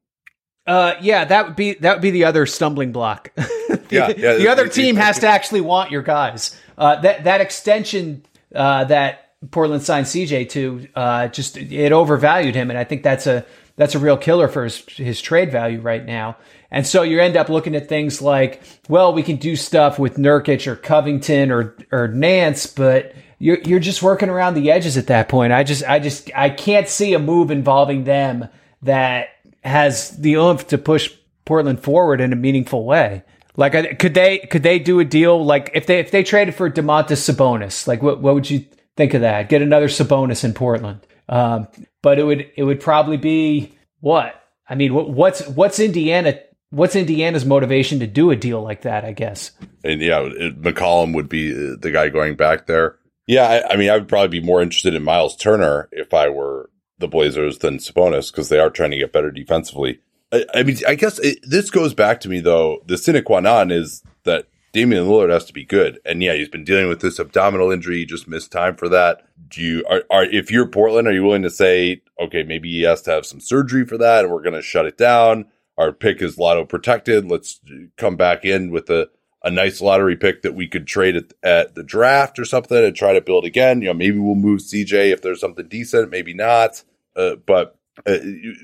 Uh, yeah, that would be that would be the other stumbling block. [LAUGHS] the, yeah, yeah, the other team has to actually want your guys. Uh, that that extension uh, that Portland signed CJ to uh, just it overvalued him, and I think that's a that's a real killer for his his trade value right now. And so you end up looking at things like, well, we can do stuff with Nurkic or Covington or or Nance, but you're you're just working around the edges at that point. I just I just I can't see a move involving them that has the oomph to push Portland forward in a meaningful way. Like, could they could they do a deal like if they if they traded for Domantas Sabonis? Like, what what would you think of that? Get another Sabonis in Portland, um, but it would it would probably be what I mean. What, what's what's Indiana? What's Indiana's motivation to do a deal like that? I guess. And yeah, it, McCollum would be the guy going back there. Yeah, I, I mean, I would probably be more interested in Miles Turner if I were the Blazers than Sabonis because they are trying to get better defensively. I, I mean, I guess it, this goes back to me though. The sine qua non is that Damian Lillard has to be good, and yeah, he's been dealing with this abdominal injury. He just missed time for that. Do you are, are if you're Portland, are you willing to say, okay, maybe he has to have some surgery for that, and we're going to shut it down? Our pick is lotto protected. Let's come back in with a a nice lottery pick that we could trade at, at the draft or something and try to build again. You know, maybe we'll move CJ if there's something decent, maybe not. Uh, but uh,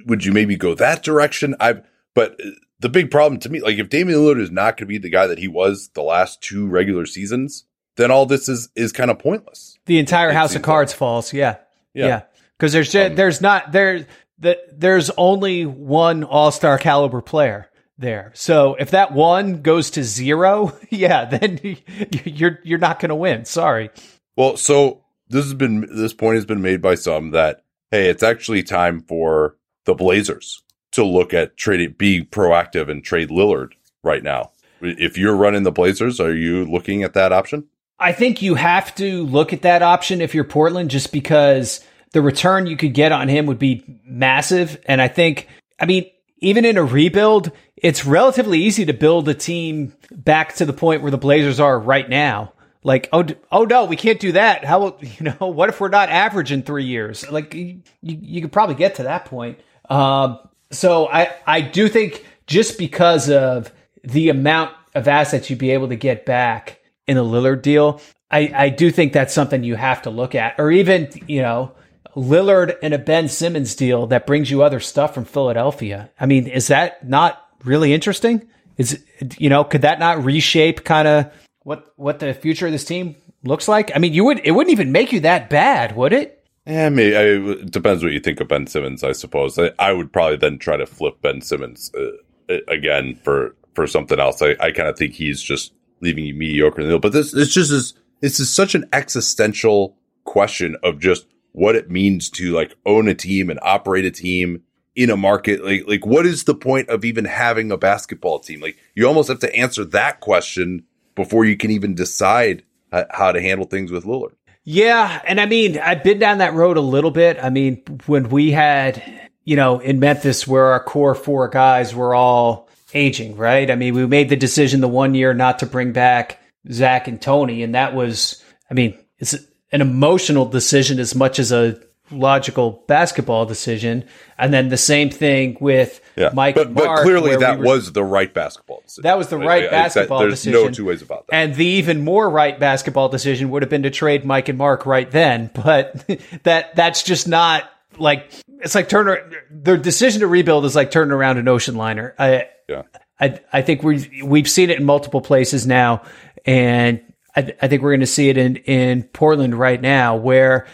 would you maybe go that direction? I but the big problem to me, like if Damian Lillard is not going to be the guy that he was the last two regular seasons, then all this is is kind of pointless. The entire house of cards like. falls. Yeah, yeah. Because yeah. there's um, there's not there that there's only one All Star caliber player there. So if that one goes to zero, [LAUGHS] yeah, then [LAUGHS] you're you're not going to win. Sorry. Well, so this has been this point has been made by some that hey, it's actually time for the Blazers to look at trading, be proactive and trade Lillard right now. If you're running the Blazers, are you looking at that option? I think you have to look at that option if you're Portland, just because the return you could get on him would be massive. And I think, I mean, even in a rebuild, it's relatively easy to build a team back to the point where the Blazers are right now like oh oh no we can't do that how [LAUGHS] you know what if we're not average in three years like you, you could probably get to that point um, so i i do think just because of the amount of assets you'd be able to get back in a lillard deal i i do think that's something you have to look at or even you know lillard and a ben simmons deal that brings you other stuff from philadelphia i mean is that not really interesting is you know could that not reshape kind of what what the future of this team looks like? I mean, you would it wouldn't even make you that bad, would it? Yeah, maybe. I, it depends what you think of Ben Simmons, I suppose. I, I would probably then try to flip Ben Simmons uh, again for for something else. I, I kind of think he's just leaving you mediocre in the middle. But this it's just is this is such an existential question of just what it means to like own a team and operate a team in a market like like what is the point of even having a basketball team like you almost have to answer that question before you can even decide how to handle things with Lillard. Yeah, and I mean, I've been down that road a little bit. I mean, when we had, you know, in Memphis where our core four guys were all aging, right? I mean, we made the decision the one year not to bring back Zach and Tony, and that was, I mean, it's an emotional decision as much as a logical basketball decision. And then the same thing with yeah. Mike but, Mark, but clearly that we were, was the right basketball decision. That was the right I, basketball I, there's decision. no two ways about that. And the even more right basketball decision would have been to trade Mike and Mark right then. [LAUGHS] But that that's just not like it's like turning Their decision to rebuild is like turning around an ocean liner. I yeah. I I think we we've seen it in multiple places now, and I, I think we're going to see it in in Portland right now, where.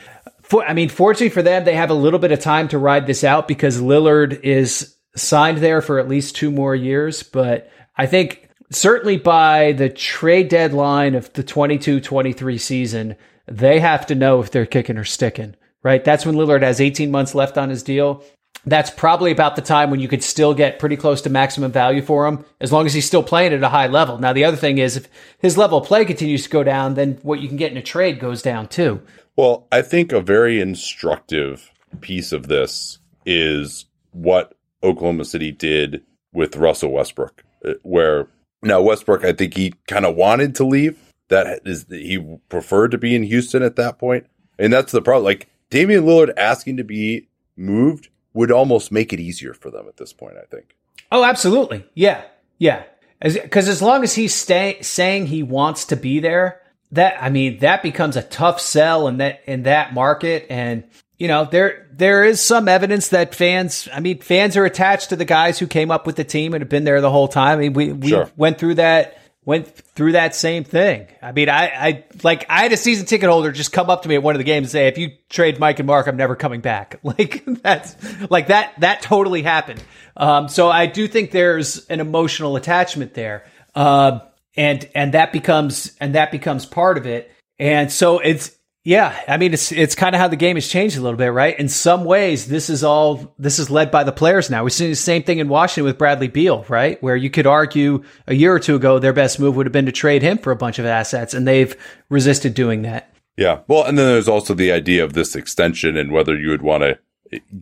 For, I mean, fortunately for them, they have a little bit of time to ride this out because Lillard is signed there for at least two more years. But I think certainly by the trade deadline of the 22 23 season, they have to know if they're kicking or sticking, right? That's when Lillard has 18 months left on his deal. That's probably about the time when you could still get pretty close to maximum value for him, as long as he's still playing at a high level. Now, the other thing is, if his level of play continues to go down, then what you can get in a trade goes down too. Well, I think a very instructive piece of this is what Oklahoma City did with Russell Westbrook, uh, where now Westbrook, I think he kind of wanted to leave. That is, he preferred to be in Houston at that point. point, and that's the problem. Like Damian Lillard asking to be moved would almost make it easier for them at this point. I think. Oh, absolutely. Yeah, yeah. Because as, as long as he's stay, saying he wants to be there, that I mean, that becomes a tough sell in that in that market. And you know, there there is some evidence that fans, I mean, fans are attached to the guys who came up with the team and have been there the whole time. I mean, we we Sure. went through that went through that same thing. I mean, I I like I had a season ticket holder just come up to me at one of the games and say, "If you trade Mike and Mark, I'm never coming back." [LAUGHS] Like that's like that that totally happened. Um, so I do think there's an emotional attachment there. Um, and and that becomes and that becomes part of it. And so it's yeah, I mean it's it's kind of how the game has changed a little bit, right? In some ways, this is all this is led by the players now. We're seeing the same thing in Washington with Bradley Beal, right? Where you could argue a year or two ago their best move would have been to trade him for a bunch of assets, and they've resisted doing that. Yeah. Well, and then there's also the idea of this extension and whether you would want to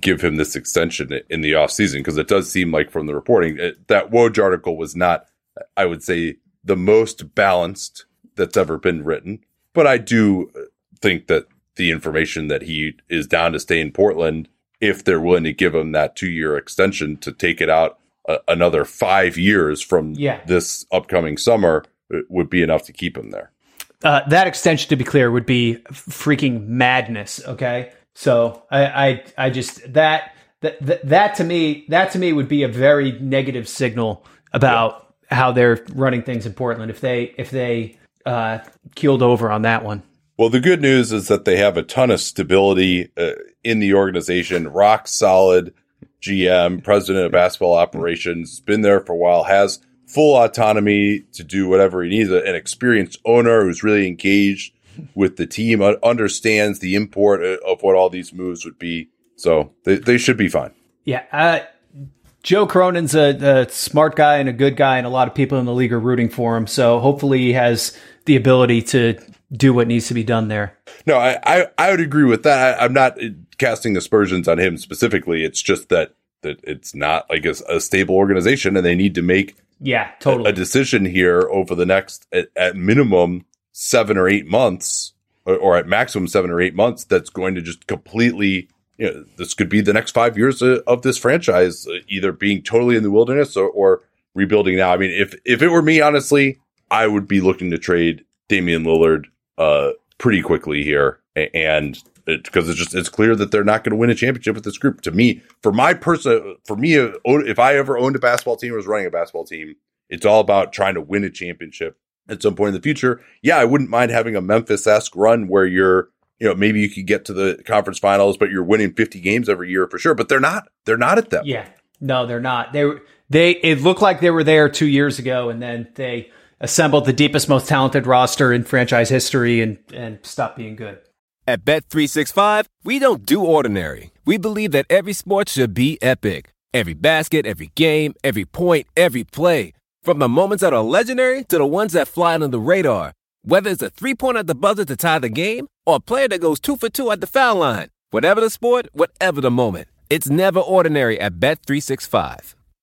give him this extension in the offseason because it does seem like from the reporting it, that Woj article was not, I would say, the most balanced that's ever been written. But I do think that the information that he is down to stay in Portland, if they're willing to give him that two year extension to take it out a, another five years from Yeah. this upcoming summer, it would be enough to keep him there. Uh, that extension, to be clear, would be freaking madness. Okay, so I, I, I just that that that, that to me, that to me would be a very negative signal about how they're running things in Portland if they if they uh, keeled over on that one. Well, the good news is that they have a ton of stability uh, in the organization. Rock solid GM, president of basketball operations, been there for a while, has full autonomy to do whatever he needs. An experienced owner who's really engaged with the team, understands the import uh, of what all these moves would be. So they, they should be fine. Yeah, uh, Joe Cronin's a, a smart guy and a good guy, and a lot of people in the league are rooting for him. So hopefully, he has the ability to do what needs to be done there. No, I, I, I would agree with that. I, I'm not uh, casting aspersions on him specifically. It's just that that it's not like a, a stable organization, and they need to make Yeah, totally a totally. decision here over the next at, at minimum seven or eight months, or, or at maximum seven or eight months. That's going to just completely. You know, this could be the next five years of, of this franchise, uh, either being totally in the wilderness or, or rebuilding now. I mean, if if it were me, honestly, I would be looking to trade Damian Lillard uh, pretty quickly here, and because it's just it's clear that they're not going to win a championship with this group. To me, for my person, for me, uh, if I ever owned a basketball team or was running a basketball team, it's all about trying to win a championship at some point in the future. Yeah, I wouldn't mind having a Memphis esque run where you're, you know, maybe you could get to the conference finals, but you're winning 50 games every year for sure. But they're not. They're not at that. Yeah. No, they're not. They they it looked like they were there 2 years ago and then they assembled the deepest most talented roster in franchise history and and stopped being good. At Bet365, we don't do ordinary. We believe that every sport should be epic. Every basket, every game, every point, every play. From the moments that are legendary to the ones that fly under the radar. Whether it's a three pointer at the buzzer to tie the game or a player that goes two for two at the foul line. Whatever the sport, whatever the moment. It's never ordinary at Bet365.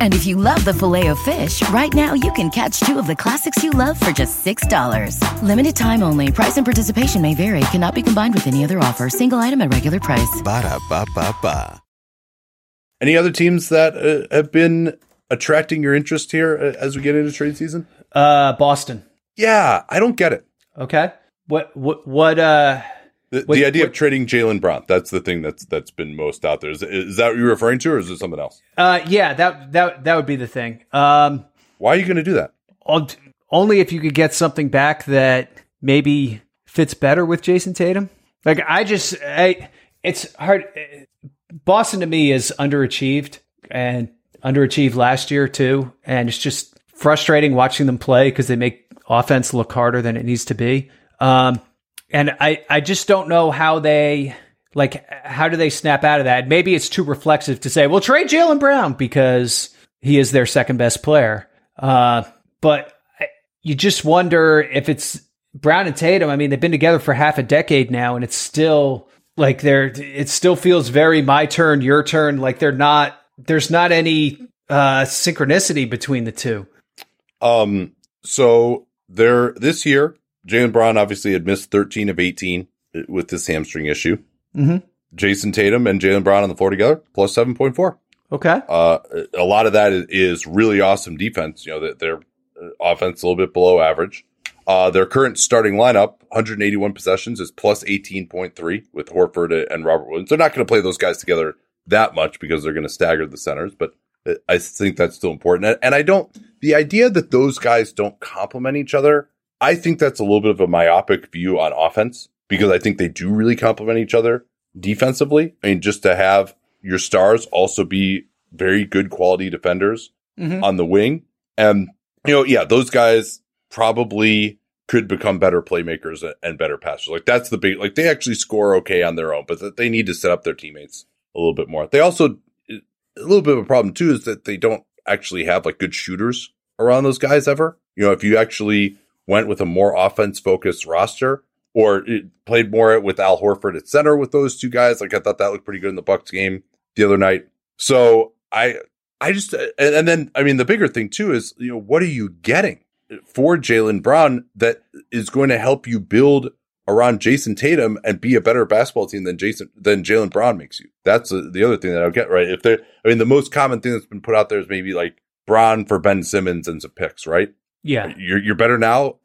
And if you love the Filet-O-Fish, right now you can catch two of the classics you love for just $6. Limited time only. Price and participation may vary. Cannot be combined with any other offer. Single item at regular price. Ba da ba ba ba. Any other teams that uh, have been attracting your interest here uh, as we get into trade season? Uh, Boston. Yeah, I don't get it. Okay. What what what uh The, What- the idea what- of trading Jaylen Brown, that's the thing that's that's been most out there. Is, is that what you're referring to, or is it something else? uh yeah, that that that would be the thing. Um Why are you going to do that? only if you could get something back that maybe fits better with Jayson Tatum. Like I just I it's hard Boston to me is underachieved and underachieved last year too and it's just frustrating watching them play because they make offense look harder than it needs to be. Um and I I just don't know how they like how do they snap out of that? Maybe it's too reflexive to say, "Well, trade Jaylen Brown because he is their second best player." Uh but you just wonder if it's Brown and Tatum. I mean, they've been together for half a decade now, and it's still like they're. It still feels very my turn, your turn. Like they're not. There's not any uh, synchronicity between the two. Um, so there this year, Jaylen Brown obviously had missed 13 of 18 with this hamstring issue. Mhm. Jayson Tatum and Jaylen Brown on the floor together, plus 7.4. Okay. Uh, a lot of that is, really awesome defense. You know, that their uh, offense a little bit below average. Uh, their current starting lineup, 181 possessions, is plus 18.3 with Horford and Robert Williams. They're not going to play those guys together that much because they're going to stagger the centers, but I think that's still important. And I don't, the idea that those guys don't complement each other, I think that's a little bit of a myopic view on offense because I think they do really complement each other defensively. I mean, just to have your stars also be very good quality defenders Mhm. on the wing. And, you know, yeah, those guys probably could become better playmakers and better passers. Like that's the big, like they actually score okay on their own, but they need to set up their teammates a little bit more. They also, a little bit of a problem too is that they don't actually have like good shooters around those guys ever. You know, if you actually went with a more offense focused roster or played more with Al Horford at center with those two guys, like I thought that looked pretty good in the Bucks game the other night. So I, I just, and, then, I mean, the bigger thing too is, you know, what are you getting for Jaylen Brown that is going to help you build around Jayson Tatum and be a better basketball team than Jayson, than Jaylen Brown makes you? That's the other thing that I'll get right. If they I mean, the most common thing that's been put out there is maybe like Brown for Ben Simmons and some picks, right? Yeah. You're, you're better now.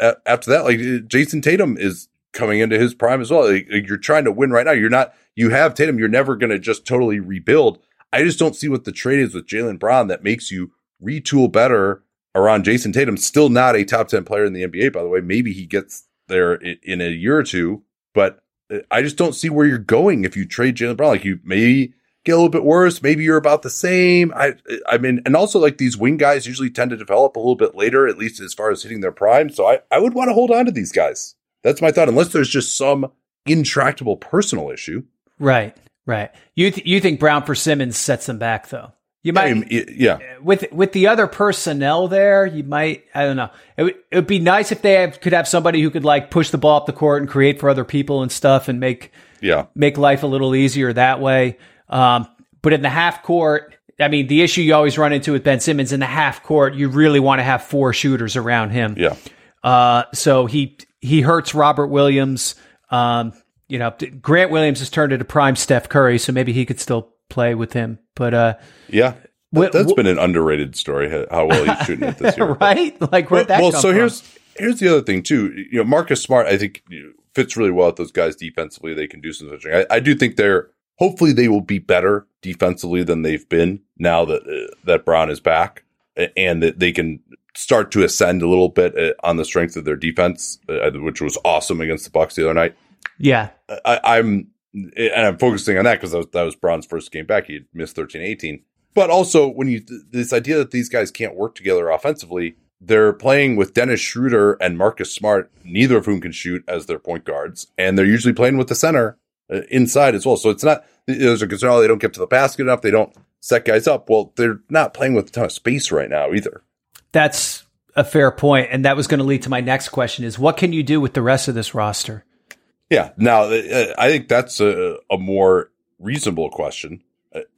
Uh, after that, like uh, Jayson Tatum is coming into his prime as well. Like, you're trying to win right now. You're not, you have Tatum. You're never going to just totally rebuild. I just don't see what the trade is with Jaylen Brown that makes you retool better around Jayson Tatum. Still not a top 10 player in the NBA, by the way. Maybe he gets there in, a year or two, but uh, I just don't see where you're going if you trade Jaylen Brown. Like you maybe get a little bit worse. Maybe you're about the same. I, I mean, and also like these wing guys usually tend to develop a little bit later, at least as far as hitting their prime. So I, I would want to hold on to these guys. That's my thought, unless there's just some intractable personal issue. Right. Right. You th- you think Brown for Simmons sets them back though? You I might mean, yeah. Eh, with with the other personnel there, you might I don't know. It would it would be nice if they have, could have somebody who could like push the ball up the court and create for other people and stuff and make Yeah. make life a little easier that way. Um, but in the half court, I mean, the issue you always run into with Ben Simmons in the half court, you really want to have four shooters around him. Yeah. Uh, so he he hurts Robert Williams. Um, you know, Grant Williams has turned into prime Steph Curry, so maybe he could still play with him. But uh, Yeah. That's wh- been an underrated story, how- well he's shooting it this [LAUGHS] year. right? Like where'd that well, so from? here's here's the other thing too. You know, Marcus Smart, I think fits really well with those guys defensively. They can do some switching. I, I do think they're hopefully they will be better defensively than they've been now that uh, that Brown is back, and that they can start to ascend a little bit uh, on the strength of their defense, uh, which was awesome against the Bucks the other night. yeah, I, I'm and I'm focusing on that because that was, that was Brown's first game back. He missed 13, 18. But also when you this idea that these guys can't work together offensively, they're playing with Dennis Schroeder and Marcus Smart, neither of whom can shoot as their point guards, and they're usually playing with the center uh, inside as well. So it's not there's a concern oh, they don't get to the basket enough, they don't set guys up. Well, they're not playing with a ton of space right now either. that's a fair point, and that was going to lead to my next question: is what can you do with the rest of this roster? Yeah. Now, uh, I think that's a, a more reasonable question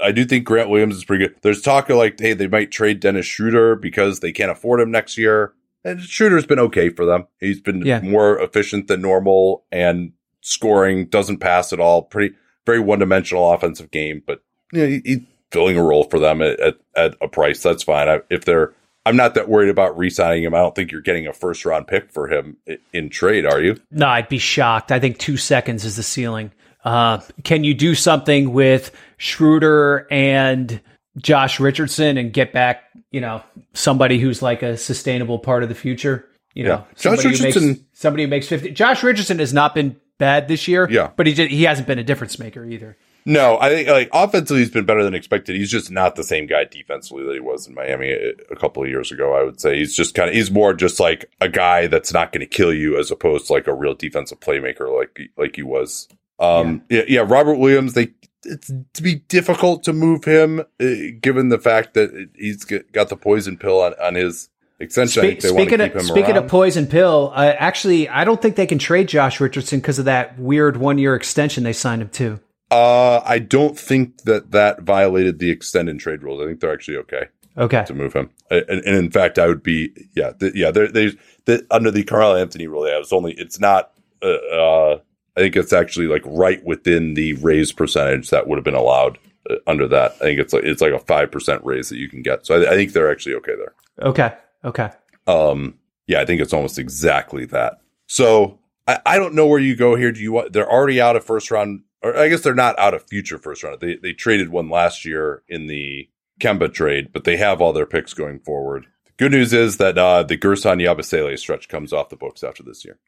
I do think Grant Williams is pretty good. There's talk of like, hey, they might trade Dennis Schroeder because they can't afford him next year. And Schroeder's been okay for them. He's been Yeah. more efficient than normal and scoring, doesn't pass at all. Pretty, very one dimensional offensive game, but you know, he, he's filling a role for them at, at, at a price. That's fine. I, if they're, I'm not that worried about re-signing him. I don't think you're getting a first round pick for him in trade, are you? No, I'd be shocked. I think two seconds is the ceiling. Uh, can you do something with Schroeder and Josh Richardson and get back, you know, somebody who's like a sustainable part of the future? You know, Yeah. Josh somebody who makes- Richardson- somebody who makes 50. Josh Richardson has not been bad this year. Yeah. But he, just, he hasn't been a difference maker either. No, I think like offensively he's been better than expected. He's just not the same guy defensively that he was in Miami a, couple of years ago. I would say he's just kind of he's more just like a guy that's not going to kill you as opposed to like a real defensive playmaker like like he was. Um, yeah, yeah, Robert Williams. They it's to be difficult to move him uh, given the fact that he's got the poison pill on on his extension. I think they want to speaking keep of, speaking around. of poison pill, uh, actually, I don't think they can trade Josh Richardson because of that weird one year extension they signed him to. uh, I don't think that that violated the extend and trade rules. I think they're actually okay. Okay. to move him. And, and in fact, I would be yeah the, yeah. There, there's the, under the Carl Anthony rule. Yeah, it's only it's not. Uh, uh, I think it's actually like right within the raise percentage that would have been allowed uh, under that. I think it's like it's like a five percent raise that you can get. So I, I think they're actually okay there. Okay. Okay. Um, yeah, I think it's almost exactly that. So I, I don't know where you go here. Do you want? They're already out of first round, or I guess they're not out of future first round. They they traded one last year in the Kemba trade, but they have all their picks going forward. The good news is that uh, the Guerschon Yabusele stretch comes off the books after this year.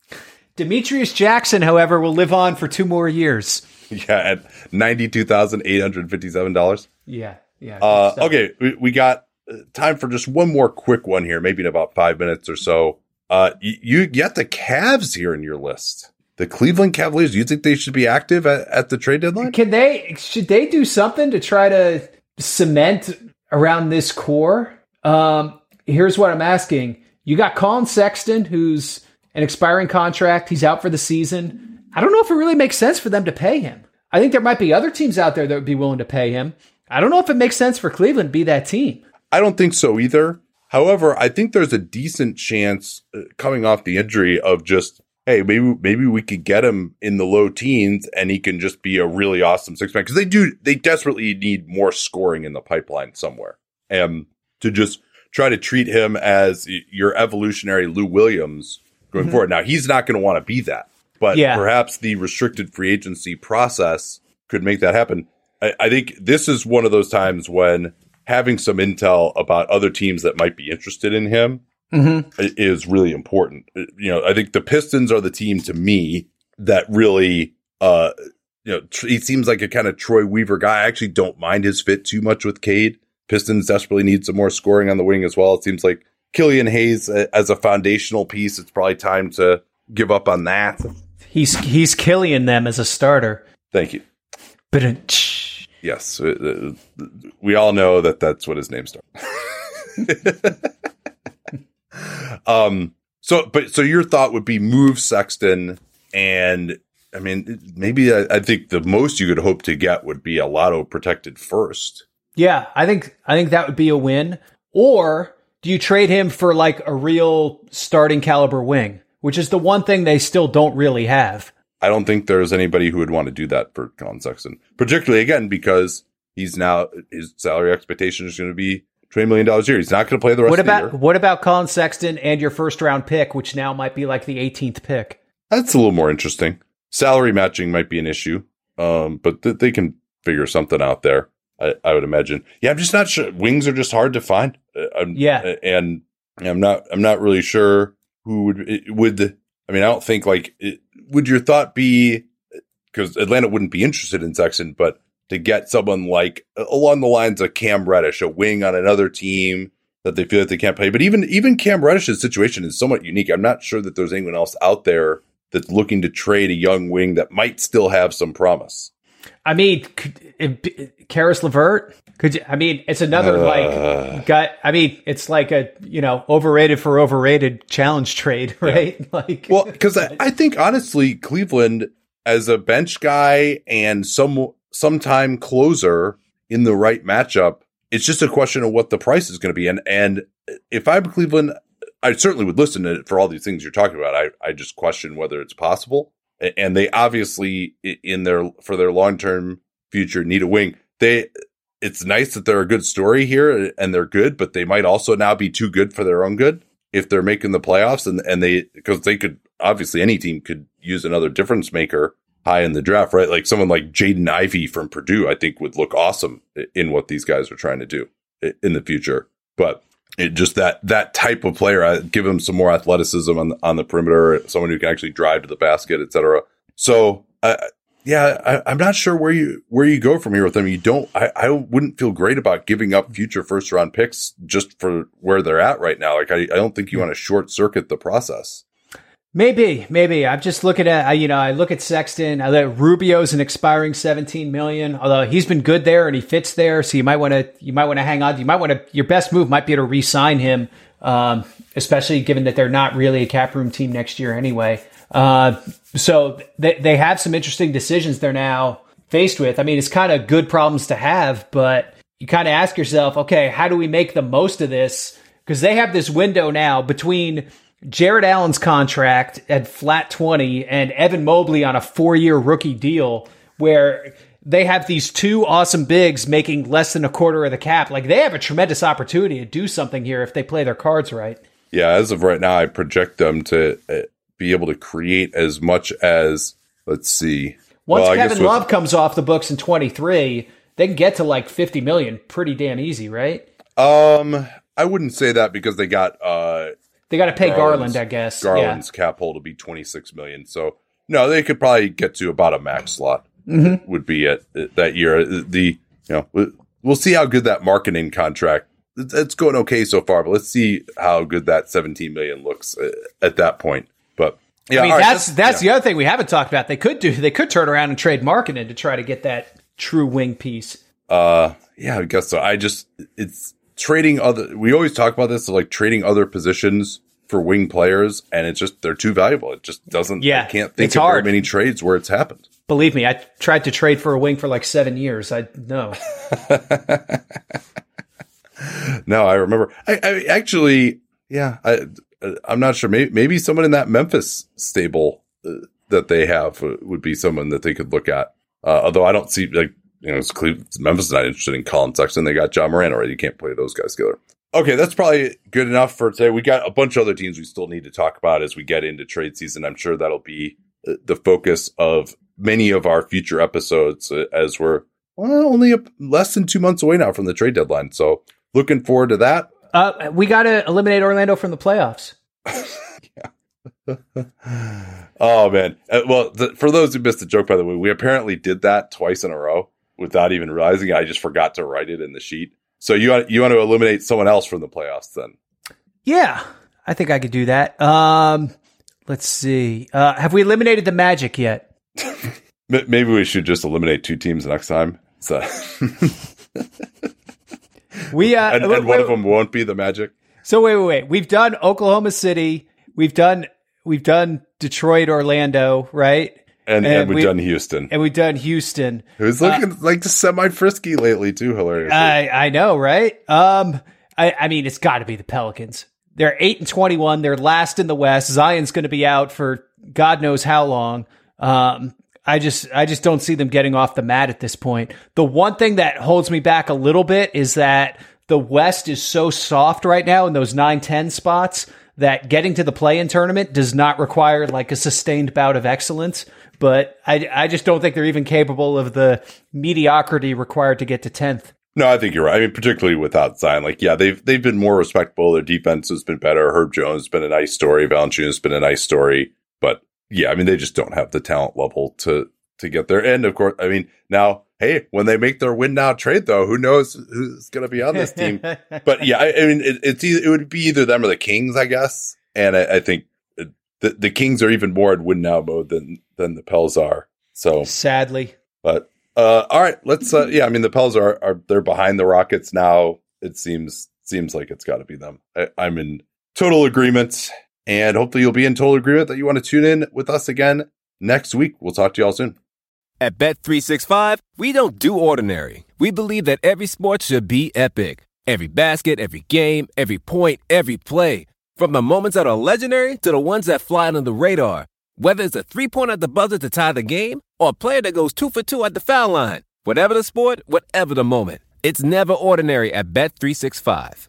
Demetrius Jackson, however, will live on for two more years. [LAUGHS] Yeah, at ninety two thousand eight hundred fifty seven dollars. Yeah. Yeah. Uh, okay, we, we got time for just one more quick one here, maybe in about five minutes or so. Uh, you, you get the Cavs here in your list. The Cleveland Cavaliers. You think they should be active at, at the trade deadline? Can they, should they do something to try to cement around this core? Um, here's what I'm asking. You got Collin Sexton, who's an expiring contract. He's out for the season. I don't know if it really makes sense for them to pay him. I think there might be other teams out there that would be willing to pay him. I don't know if it makes sense for Cleveland to be that team. I don't think so either. However, I think there's a decent chance uh, coming off the injury of just hey, maybe maybe we could get him in the low teens and he can just be a really awesome six man because they do they desperately need more scoring in the pipeline somewhere. And to just try to treat him as your evolutionary Lou Williams going forward. Now he's not going to want to be that, but Yeah. perhaps the restricted free agency process could make that happen. I, I think this is one of those times when having some intel about other teams that might be interested in him i- is really important. Uh, You know, I think the Pistons are the team to me that really, uh, you know, tr- he seems like a kind of Troy Weaver guy. I actually don't mind his fit too much with Cade. Pistons desperately need some more scoring on the wing as well. It seems like Killian Hayes uh, as a foundational piece. It's probably time to give up on that. He's he's killing them as a starter. Thank you. But uh, Yes, uh, uh, we all know that that's what his name starts. [LAUGHS] um. So, but so your thought would be move Sexton, and I mean, maybe I, I think the most you could hope to get would be a lotto protected first. Yeah, I think I think that would be a win. Or do you trade him for like a real starting caliber wing, which is the one thing they still don't really have. I don't think there's anybody who would want to do that for Collin Sexton, particularly again because he's now his salary expectation is going to be twenty million dollars a year. He's not going to play the rest What of the case. What about year. what about Collin Sexton and your first round pick, which now might be like the 18th pick? That's a little more interesting. Salary matching might be an issue, um, but th- they can figure something out there. I, I would imagine. Yeah, I'm just not sure. Wings are just hard to find. Uh, I'm, Yeah. and I'm not. I'm not really sure who would would. I mean, I don't think like it, would your thought be because Atlanta wouldn't be interested in Sexton, but to get someone like along the lines of Cam Reddish, a wing on another team that they feel that they can't play. But even even Cam Reddish's situation is somewhat unique. I'm not sure that there's anyone else out there that's looking to trade a young wing that might still have some promise. I mean, Caris LeVert. Could you? I mean, it's another like uh. gut. I mean, it's like a you know overrated for overrated challenge trade, [LAUGHS] right? Like, Well, because I, I think honestly, Cleveland as a bench guy and some sometime closer in the right matchup. It's just a question of what the price is going to be. And and if I'm Cleveland, I certainly would listen to it for all these things you're talking about. I I just question whether it's possible. And they obviously in their for their long term future need a wing. They it's nice that they're a good story here and they're good, but they might also now be too good for their own good if they're making the playoffs and and they because they could obviously any team could use another difference maker high in the draft, right? Like someone like Jaden Ivey from Purdue, I think would look awesome in what these guys are trying to do in the future. But it just that that type of player, I give him some more athleticism on the, on the perimeter, someone who can actually drive to the basket, etc. So, uh, yeah, I, am not sure where you where you go from here with them. You don't. I, I wouldn't feel great about giving up future first round picks just for where they're at right now. Like I, I don't think you want to short circuit the process. Maybe, maybe. I'm just looking at, you know, I look at Sexton. I look Rubio's an expiring 17 million, although he's been good there and he fits there. So you might want to, you might want to hang on. You might want to, your best move might be to re-sign him, um, especially given that they're not really a cap room team next year anyway. Uh, so they, they have some interesting decisions they're now faced with. I mean, it's kind of good problems to have, but you kind of ask yourself, okay, how do we make the most of this? Because they have this window now between Jarrett Allen's contract at flat 20 and Evan Mobley on a four year rookie deal where they have these two awesome bigs making less than a quarter of the cap. Like they have a tremendous opportunity to do something here if they play their cards right. Yeah, as of right now, I project them to uh, be able to create as much as, let's see. Once well, Kevin with, Love comes off the books in 23, they can get to like 50 million pretty damn easy, right? Um, I wouldn't say that because they got uh they got to pay Garland, I guess. Garland's yeah. cap hold will be twenty six million. So no, they could probably get to about a max slot. Mm-hmm. Would be it that year. The you know we'll see how good that Markkanen contract. It's going okay so far, but let's see how good that seventeen million looks uh, at that point. Yeah, I mean right, that's that's, yeah. the other thing we haven't talked about. They could do they could turn around and trade Markkanen to try to get that true wing piece. Uh, yeah, I guess so. I just it's trading other, we always talk about this, like trading other positions for wing players, and it's just, they're too valuable. It just doesn't, yeah, I can't think of hard. very many trades where it's happened. Believe me, I tried to trade for a wing for like seven years. I know. [LAUGHS] [LAUGHS] no, I remember. I, I actually, yeah, I, I'm not sure. Maybe, maybe someone in that Memphis stable uh, that they have would be someone that they could look at. Uh, although I don't see like you know, Memphis is not interested in Collin Sexton. They got Ja Morant already. You can't play those guys together. Okay, that's probably good enough for today. We got a bunch of other teams we still need to talk about as we get into trade season. I'm sure that'll be uh, the focus of many of our future episodes uh, as we're well, only less than two months away now from the trade deadline. So looking forward to that. Uh, we got to eliminate Orlando from the playoffs. [LAUGHS] oh man! Uh, well, the, for those who missed the joke, by the way, we apparently did that twice in a row without even realizing I just forgot to write it in the sheet. So you want you want to eliminate someone else from the playoffs then? Yeah, I think I could do that. Um, let's see. Uh, have we eliminated the Magic yet? [LAUGHS] Maybe we should just eliminate two teams next time. So [LAUGHS] we uh, and, and wait, one of them won't be the Magic. So wait, wait, wait. We've done Oklahoma City. We've done we've done Detroit, Orlando, right? And, and, and we've we, done Houston. And we've done Houston. Who's looking uh, like semi frisky lately too, hilarious. I, I know, right? Um I, I mean it's gotta be the Pelicans. They're eight and twenty one, they're last in the West. Zion's gonna be out for God knows how long. Um I just I just don't see them getting off the mat at this point. The one thing that holds me back a little bit is that the West is so soft right now in those 9-10 spots that getting to the play-in tournament does not require like a sustained bout of excellence but I, I just don't think they're even capable of the mediocrity required to get to 10th. No, I think you're right. I mean, particularly without Zion, like, yeah, they've they've been more respectable. Their defense has been better. Herb Jones has been a nice story. Valanciunas has been a nice story. But yeah, I mean, they just don't have the talent level to to get there. And of course, I mean, now, hey, when they make their win now trade, though, who knows who's going to be on this team? [LAUGHS] but yeah, I, I mean, it, it's it would be either them or the Kings, I guess. And I, I think the, the Kings are even more in win now mode than than the Pels are. So sadly, but uh, all right, let's. Uh, yeah, I mean the Pels are are they're behind the Rockets now. It seems seems like it's got to be them. I, I'm in total agreement, and hopefully you'll be in total agreement that you want to tune in with us again next week. We'll talk to you all soon. At Bet three six five, we don't do ordinary we believe that every sport should be epic. Every basket, every game, every point, every play. From the moments that are legendary to the ones that fly under the radar. Whether it's a three pointer at the buzzer to tie the game or a player that goes two for two at the foul line. Whatever the sport, whatever the moment. It's never ordinary at Bet365.